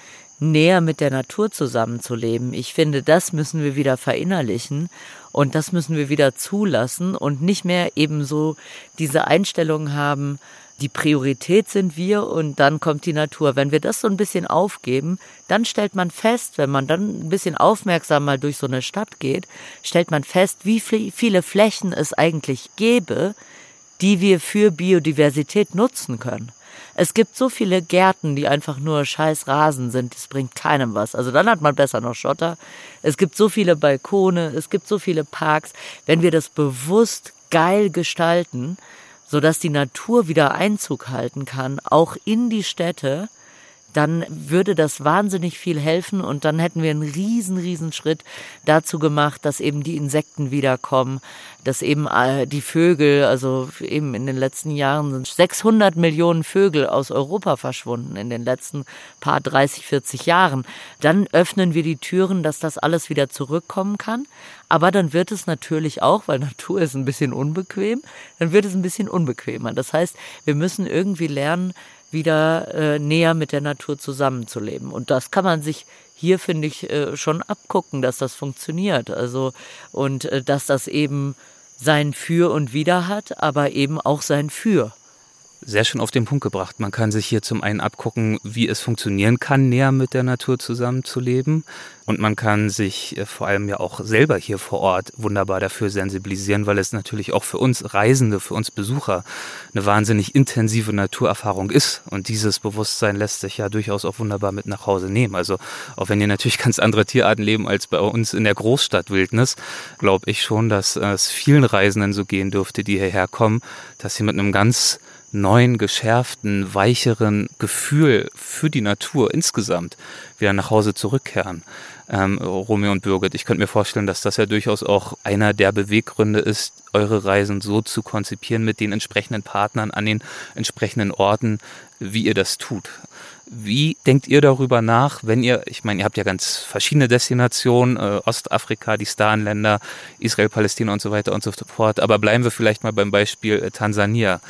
näher mit der Natur zusammenzuleben. Ich finde, das müssen wir wieder verinnerlichen und das müssen wir wieder zulassen und nicht mehr eben so diese Einstellung haben, die Priorität sind wir und dann kommt die Natur. Wenn wir das so ein bisschen aufgeben, dann stellt man fest, wenn man dann ein bisschen aufmerksam mal durch so eine Stadt geht, stellt man fest, wie viele Flächen es eigentlich gäbe, die wir für Biodiversität nutzen können. Es gibt so viele Gärten, die einfach nur scheiß Rasen sind. Das bringt keinem was. Also dann hat man besser noch Schotter. Es gibt so viele Balkone, es gibt so viele Parks. Wenn wir das bewusst geil gestalten, sodass die Natur wieder Einzug halten kann, auch in die Städte, dann würde das wahnsinnig viel helfen und dann hätten wir einen riesen, riesen Schritt dazu gemacht, dass eben die Insekten wiederkommen, dass eben äh, die Vögel, also eben in den letzten Jahren sind 600 Millionen Vögel aus Europa verschwunden in den letzten paar 30, 40 Jahren. Dann öffnen wir die Türen, dass das alles wieder zurückkommen kann. Aber dann wird es natürlich auch, weil Natur ist ein bisschen unbequem, dann wird es ein bisschen unbequemer. Das heißt, wir müssen irgendwie lernen, wieder äh, näher mit der Natur zusammenzuleben. Und das kann man sich hier, finde ich, äh, schon abgucken, dass das funktioniert. Also, und äh, dass das eben sein Für und Wider hat, aber eben auch sein Für sehr schön auf den Punkt gebracht. Man kann sich hier zum einen abgucken, wie es funktionieren kann, näher mit der Natur zusammenzuleben. Und man kann sich äh, vor allem ja auch selber hier vor Ort wunderbar dafür sensibilisieren, weil es natürlich auch für uns Reisende, für uns Besucher eine wahnsinnig intensive Naturerfahrung ist. Und dieses Bewusstsein lässt sich ja durchaus auch wunderbar mit nach Hause nehmen. Also auch wenn hier natürlich ganz andere Tierarten leben als bei uns in der Großstadtwildnis, glaube ich schon, dass es vielen Reisenden so gehen dürfte, die hierher kommen, dass sie mit einem ganz neuen, geschärften, weicheren Gefühl für die Natur insgesamt wieder nach Hause zurückkehren. Ähm, Romeo und Birgit, ich könnte mir vorstellen, dass das ja durchaus auch einer der Beweggründe ist, eure Reisen so zu konzipieren mit den entsprechenden Partnern an den entsprechenden Orten, wie ihr das tut. Wie denkt ihr darüber nach, wenn ihr, ich meine, ihr habt ja ganz verschiedene Destinationen, äh, Ostafrika, die Starnländer, Israel, Palästina und so weiter und so fort, aber bleiben wir vielleicht mal beim Beispiel äh, Tansania.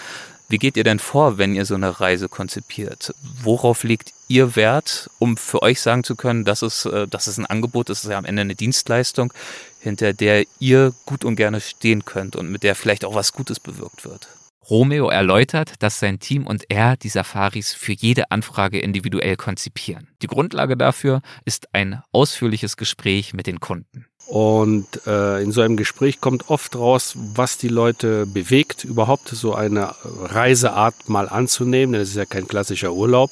Wie geht ihr denn vor, wenn ihr so eine Reise konzipiert? Worauf legt ihr Wert, um für euch sagen zu können, das ist, äh, das ist ein Angebot, das ist ja am Ende eine Dienstleistung, hinter der ihr gut und gerne stehen könnt und mit der vielleicht auch was Gutes bewirkt wird? Romeo erläutert, dass sein Team und er die Safaris für jede Anfrage individuell konzipieren. Die Grundlage dafür ist ein ausführliches Gespräch mit den Kunden. Und äh, in so einem Gespräch kommt oft raus, was die Leute bewegt, überhaupt so eine Reiseart mal anzunehmen. Es ist ja kein klassischer Urlaub,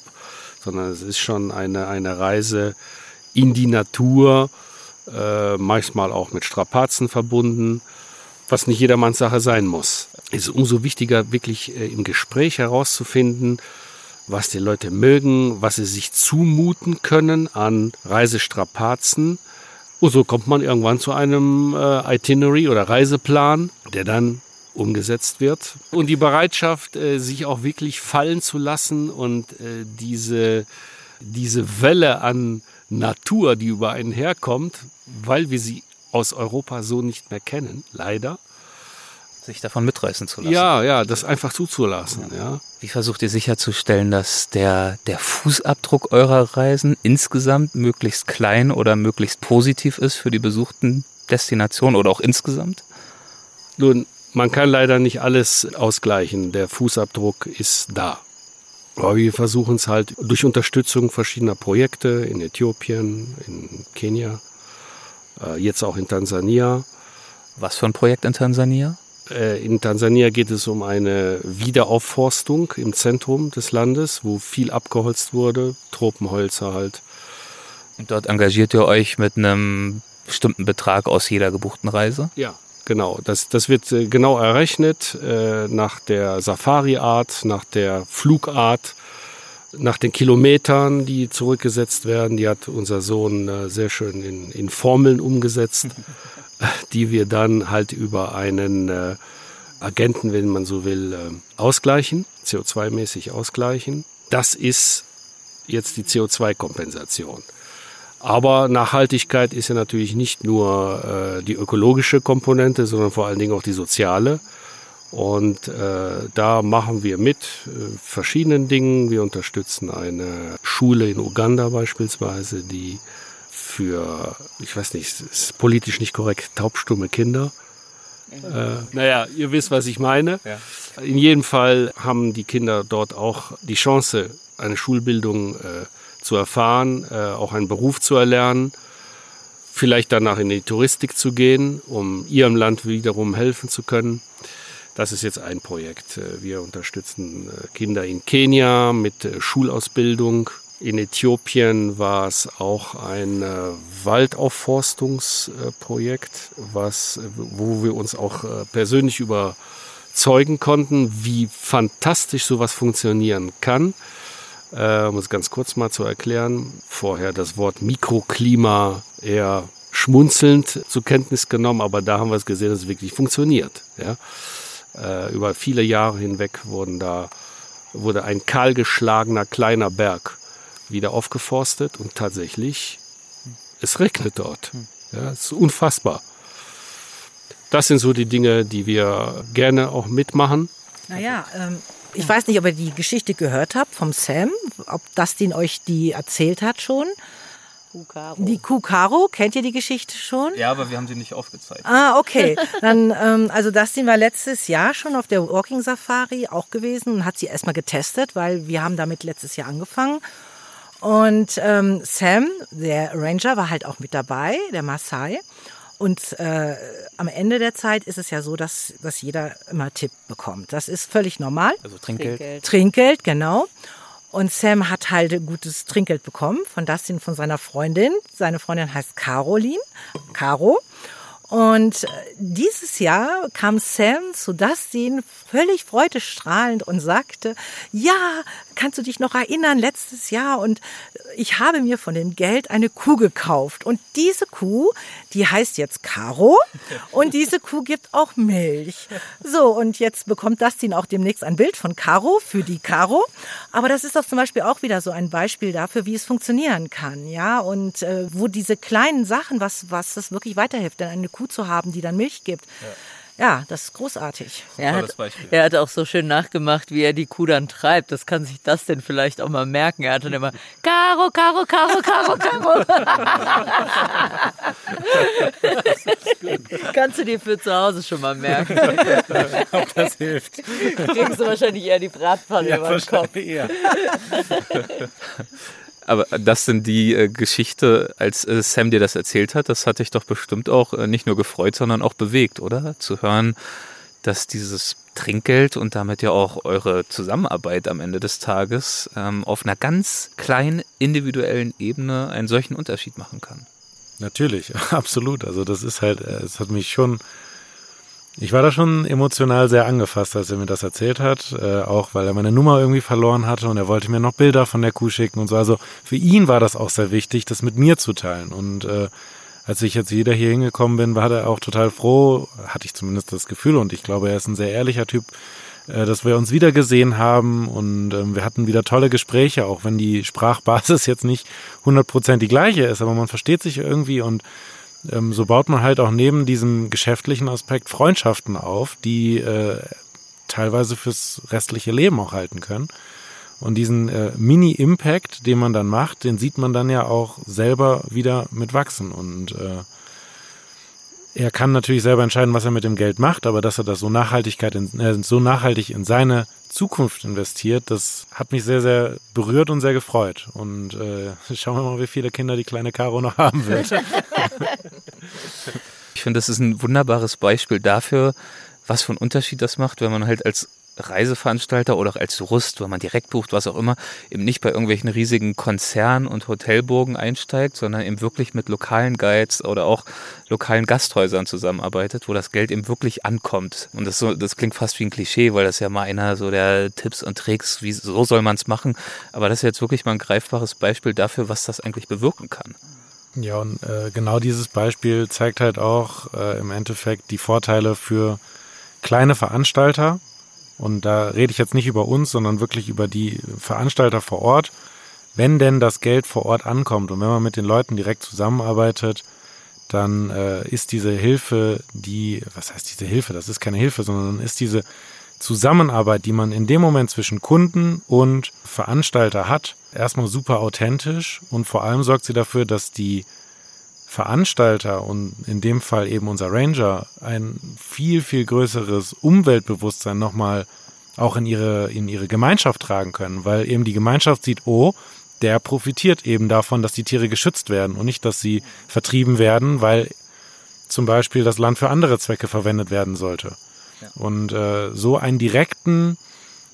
sondern es ist schon eine, eine Reise in die Natur, äh, manchmal auch mit Strapazen verbunden, was nicht jedermanns Sache sein muss. Es ist umso wichtiger, wirklich äh, im Gespräch herauszufinden, was die Leute mögen, was sie sich zumuten können an Reisestrapazen und so kommt man irgendwann zu einem äh, Itinerary oder Reiseplan, der dann umgesetzt wird. Und die Bereitschaft, äh, sich auch wirklich fallen zu lassen und äh, diese, diese Welle an Natur, die über einen herkommt, weil wir sie aus Europa so nicht mehr kennen, leider, sich davon mitreißen zu lassen. Ja, ja, das einfach zuzulassen, ja. ja. Wie versucht ihr sicherzustellen, dass der, der Fußabdruck eurer Reisen insgesamt möglichst klein oder möglichst positiv ist für die besuchten Destinationen oder auch insgesamt? Nun, man kann leider nicht alles ausgleichen. Der Fußabdruck ist da. Aber wir versuchen es halt durch Unterstützung verschiedener Projekte in Äthiopien, in Kenia, äh, jetzt auch in Tansania. Was für ein Projekt in Tansania? Äh, in Tansania geht es um eine Wiederaufforstung im Zentrum des Landes, wo viel abgeholzt wurde, Tropenholzer halt. Und dort engagiert ihr euch mit einem bestimmten Betrag aus jeder gebuchten Reise? Ja, genau. Das, das wird äh, genau errechnet äh, nach der Safari-Art, nach der Flugart, nach den Kilometern, die zurückgesetzt werden. Die hat unser Sohn äh, sehr schön in, in Formeln umgesetzt, die wir dann halt über einen äh, Agenten, wenn man so will, äh, ausgleichen, CO2-mäßig ausgleichen. Das ist jetzt die CO2-Kompensation. Aber Nachhaltigkeit ist ja natürlich nicht nur äh, die ökologische Komponente, sondern vor allen Dingen auch die soziale. Und äh, da machen wir mit äh, verschiedenen Dingen. Wir unterstützen eine Schule in Uganda beispielsweise, die für, ich weiß nicht, ist politisch nicht korrekt, taubstumme Kinder. Äh, naja, ihr wisst, was ich meine. Ja. In jedem Fall haben die Kinder dort auch die Chance, eine Schulbildung äh, zu erfahren, äh, auch einen Beruf zu erlernen, vielleicht danach in die Touristik zu gehen, um ihrem Land wiederum helfen zu können. Das ist jetzt ein Projekt. Äh, wir unterstützen äh, Kinder in Kenia mit äh, Schulausbildung. In Äthiopien war es auch ein Waldaufforstungsprojekt, was, wo wir uns auch persönlich überzeugen konnten, wie fantastisch sowas funktionieren kann. Äh, um es ganz kurz mal zu erklären, vorher das Wort Mikroklima eher schmunzelnd zur Kenntnis genommen, aber da haben wir es gesehen, dass es wirklich funktioniert. Ja? Äh, über viele Jahre hinweg wurden da, wurde ein kahlgeschlagener kleiner Berg wieder aufgeforstet und tatsächlich, es regnet dort. Ja, es ist unfassbar. Das sind so die Dinge, die wir gerne auch mitmachen. Naja, ähm, ich weiß nicht, ob ihr die Geschichte gehört habt vom Sam, ob Dustin euch die erzählt hat schon. Kukaro. Die Kukaro, kennt ihr die Geschichte schon? Ja, aber wir haben sie nicht aufgezeigt. Ah, okay. Dann, ähm, also Dustin war letztes Jahr schon auf der Walking Safari auch gewesen und hat sie erstmal getestet, weil wir haben damit letztes Jahr angefangen. Und ähm, Sam, der Ranger, war halt auch mit dabei, der Maasai. Und äh, am Ende der Zeit ist es ja so, dass, dass jeder immer Tipp bekommt. Das ist völlig normal. Also Trinkgeld. Trinkgeld, Trinkgeld genau. Und Sam hat halt gutes Trinkgeld bekommen von Dustin, von seiner Freundin. Seine Freundin heißt Caroline. Caro. Und äh, dieses Jahr kam Sam zu Dustin völlig freudestrahlend und sagte, ja, kannst du dich noch erinnern, letztes Jahr? Und ich habe mir von dem Geld eine Kuh gekauft. Und diese Kuh, die heißt jetzt Caro. Und diese Kuh gibt auch Milch. So, und jetzt bekommt Dustin auch demnächst ein Bild von Caro für die Caro, aber das ist doch zum Beispiel auch wieder so ein Beispiel dafür, wie es funktionieren kann, ja, und äh, wo diese kleinen Sachen, was, was das wirklich weiterhilft, denn eine Kuh Kuh zu haben, die dann Milch gibt. Ja. Ja, das ist großartig. Er hat, er hat auch so schön nachgemacht, wie er die Kuh dann treibt. Das kann sich das denn vielleicht auch mal merken. Er hat dann immer Karo, Karo, Karo, Karo, Karo. Kannst du dir für zu Hause schon mal merken. Ob das hilft. Kriegst du wahrscheinlich eher die Bratpfanne ja, über den Kopf. Eher. Aber das sind die äh, Geschichte, als äh, Sam dir das erzählt hat, das hat dich doch bestimmt auch äh, nicht nur gefreut, sondern auch bewegt, oder? Zu hören, dass dieses Trinkgeld und damit ja auch eure Zusammenarbeit am Ende des Tages ähm, auf einer ganz kleinen individuellen Ebene einen solchen Unterschied machen kann. Natürlich, absolut. Also das ist halt, äh, es hat mich schon ich war da schon emotional sehr angefasst, als er mir das erzählt hat, äh, auch weil er meine Nummer irgendwie verloren hatte und er wollte mir noch Bilder von der Kuh schicken und so. Also für ihn war das auch sehr wichtig, das mit mir zu teilen. Und äh, als ich jetzt wieder hier hingekommen bin, war er auch total froh, hatte ich zumindest das Gefühl und ich glaube, er ist ein sehr ehrlicher Typ, äh, dass wir uns wieder gesehen haben und ähm, wir hatten wieder tolle Gespräche, auch wenn die Sprachbasis jetzt nicht 100% die gleiche ist, aber man versteht sich irgendwie und ähm, so baut man halt auch neben diesem geschäftlichen Aspekt Freundschaften auf, die äh, teilweise fürs restliche Leben auch halten können. Und diesen äh, Mini-Impact, den man dann macht, den sieht man dann ja auch selber wieder mit wachsen. Und äh, er kann natürlich selber entscheiden, was er mit dem Geld macht, aber dass er das so, Nachhaltigkeit in, äh, so nachhaltig in seine Zukunft investiert, das hat mich sehr, sehr berührt und sehr gefreut. Und äh, schauen wir mal, wie viele Kinder die kleine Caro noch haben wird. ich finde, das ist ein wunderbares Beispiel dafür, was für einen Unterschied das macht, wenn man halt als Reiseveranstalter oder auch als Tourist, wenn man direkt bucht, was auch immer, eben nicht bei irgendwelchen riesigen Konzernen und Hotelburgen einsteigt, sondern eben wirklich mit lokalen Guides oder auch lokalen Gasthäusern zusammenarbeitet, wo das Geld eben wirklich ankommt. Und das, so, das klingt fast wie ein Klischee, weil das ja mal einer so der Tipps und Tricks, wie so soll man es machen. Aber das ist jetzt wirklich mal ein greifbares Beispiel dafür, was das eigentlich bewirken kann. Ja, und äh, genau dieses Beispiel zeigt halt auch äh, im Endeffekt die Vorteile für kleine Veranstalter, und da rede ich jetzt nicht über uns, sondern wirklich über die Veranstalter vor Ort. Wenn denn das Geld vor Ort ankommt und wenn man mit den Leuten direkt zusammenarbeitet, dann äh, ist diese Hilfe, die, was heißt diese Hilfe? Das ist keine Hilfe, sondern ist diese Zusammenarbeit, die man in dem Moment zwischen Kunden und Veranstalter hat, erstmal super authentisch und vor allem sorgt sie dafür, dass die Veranstalter und in dem Fall eben unser Ranger ein viel, viel größeres Umweltbewusstsein nochmal auch in ihre, in ihre Gemeinschaft tragen können, weil eben die Gemeinschaft sieht, oh, der profitiert eben davon, dass die Tiere geschützt werden und nicht, dass sie vertrieben werden, weil zum Beispiel das Land für andere Zwecke verwendet werden sollte. Ja. Und äh, so einen direkten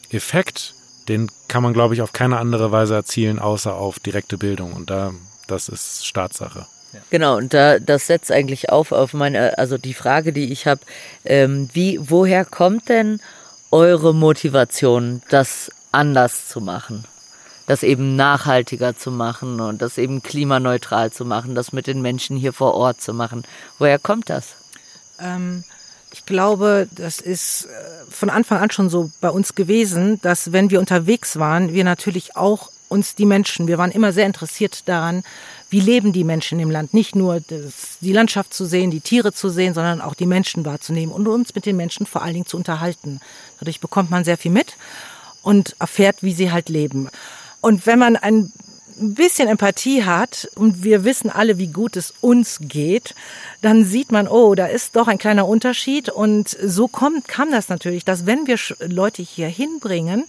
Effekt, den kann man, glaube ich, auf keine andere Weise erzielen, außer auf direkte Bildung. Und da, das ist Staatssache. Genau, und da, das setzt eigentlich auf auf meine, also die Frage, die ich habe, ähm, wie, woher kommt denn eure Motivation, das anders zu machen? Das eben nachhaltiger zu machen und das eben klimaneutral zu machen, das mit den Menschen hier vor Ort zu machen. Woher kommt das? Ähm, ich glaube, das ist äh, von Anfang an schon so bei uns gewesen, dass wenn wir unterwegs waren, wir natürlich auch uns die Menschen, wir waren immer sehr interessiert daran, wie leben die Menschen im Land. Nicht nur das, die Landschaft zu sehen, die Tiere zu sehen, sondern auch die Menschen wahrzunehmen und uns mit den Menschen vor allen Dingen zu unterhalten. Dadurch bekommt man sehr viel mit und erfährt, wie sie halt leben. Und wenn man ein bisschen Empathie hat und wir wissen alle, wie gut es uns geht, dann sieht man, oh, da ist doch ein kleiner Unterschied. Und so kommt, kam das natürlich, dass wenn wir Leute hier hinbringen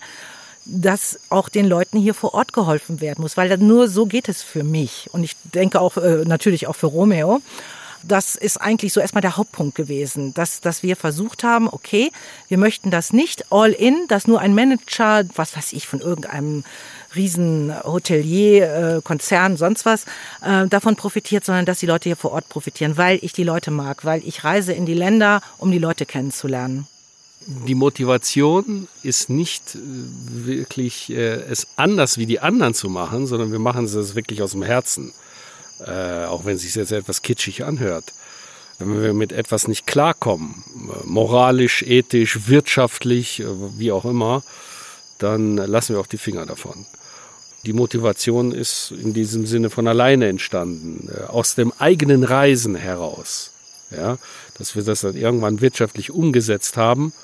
dass auch den Leuten hier vor Ort geholfen werden muss, weil nur so geht es für mich und ich denke auch äh, natürlich auch für Romeo. Das ist eigentlich so erstmal der Hauptpunkt gewesen, dass, dass wir versucht haben, okay, wir möchten das nicht all in, dass nur ein Manager, was weiß ich, von irgendeinem riesen Hotelier, äh, Konzern, sonst was, äh, davon profitiert, sondern dass die Leute hier vor Ort profitieren, weil ich die Leute mag, weil ich reise in die Länder, um die Leute kennenzulernen die Motivation ist nicht äh, wirklich äh, es anders wie die anderen zu machen, sondern wir machen es wirklich aus dem Herzen. Äh, auch wenn es sich jetzt etwas kitschig anhört. Wenn wir mit etwas nicht klarkommen, äh, moralisch, ethisch, wirtschaftlich, äh, wie auch immer, dann lassen wir auch die Finger davon. Die Motivation ist in diesem Sinne von alleine entstanden, aus dem eigenen Reisen heraus. Ja, dass wir das dann irgendwann wirtschaftlich umgesetzt haben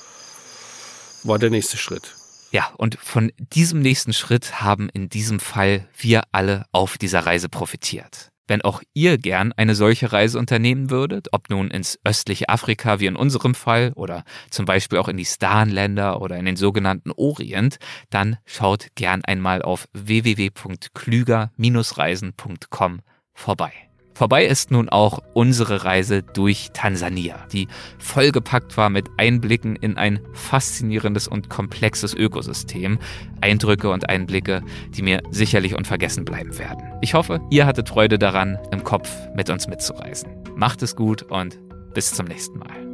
war der nächste Schritt. Ja, und von diesem nächsten Schritt haben in diesem Fall wir alle auf dieser Reise profitiert. Wenn auch ihr gern eine solche Reise unternehmen würdet, ob nun ins östliche Afrika wie in unserem Fall oder zum Beispiel auch in die Starnländer oder in den sogenannten Orient, dann schaut gern einmal auf www.klüger-reisen.com vorbei. Vorbei ist nun auch unsere Reise durch Tansania, die vollgepackt war mit Einblicken in ein faszinierendes und komplexes Ökosystem. Eindrücke und Einblicke, die mir sicherlich unvergessen bleiben werden. Ich hoffe, ihr hattet Freude daran, im Kopf mit uns mitzureisen. Macht es gut und bis zum nächsten Mal.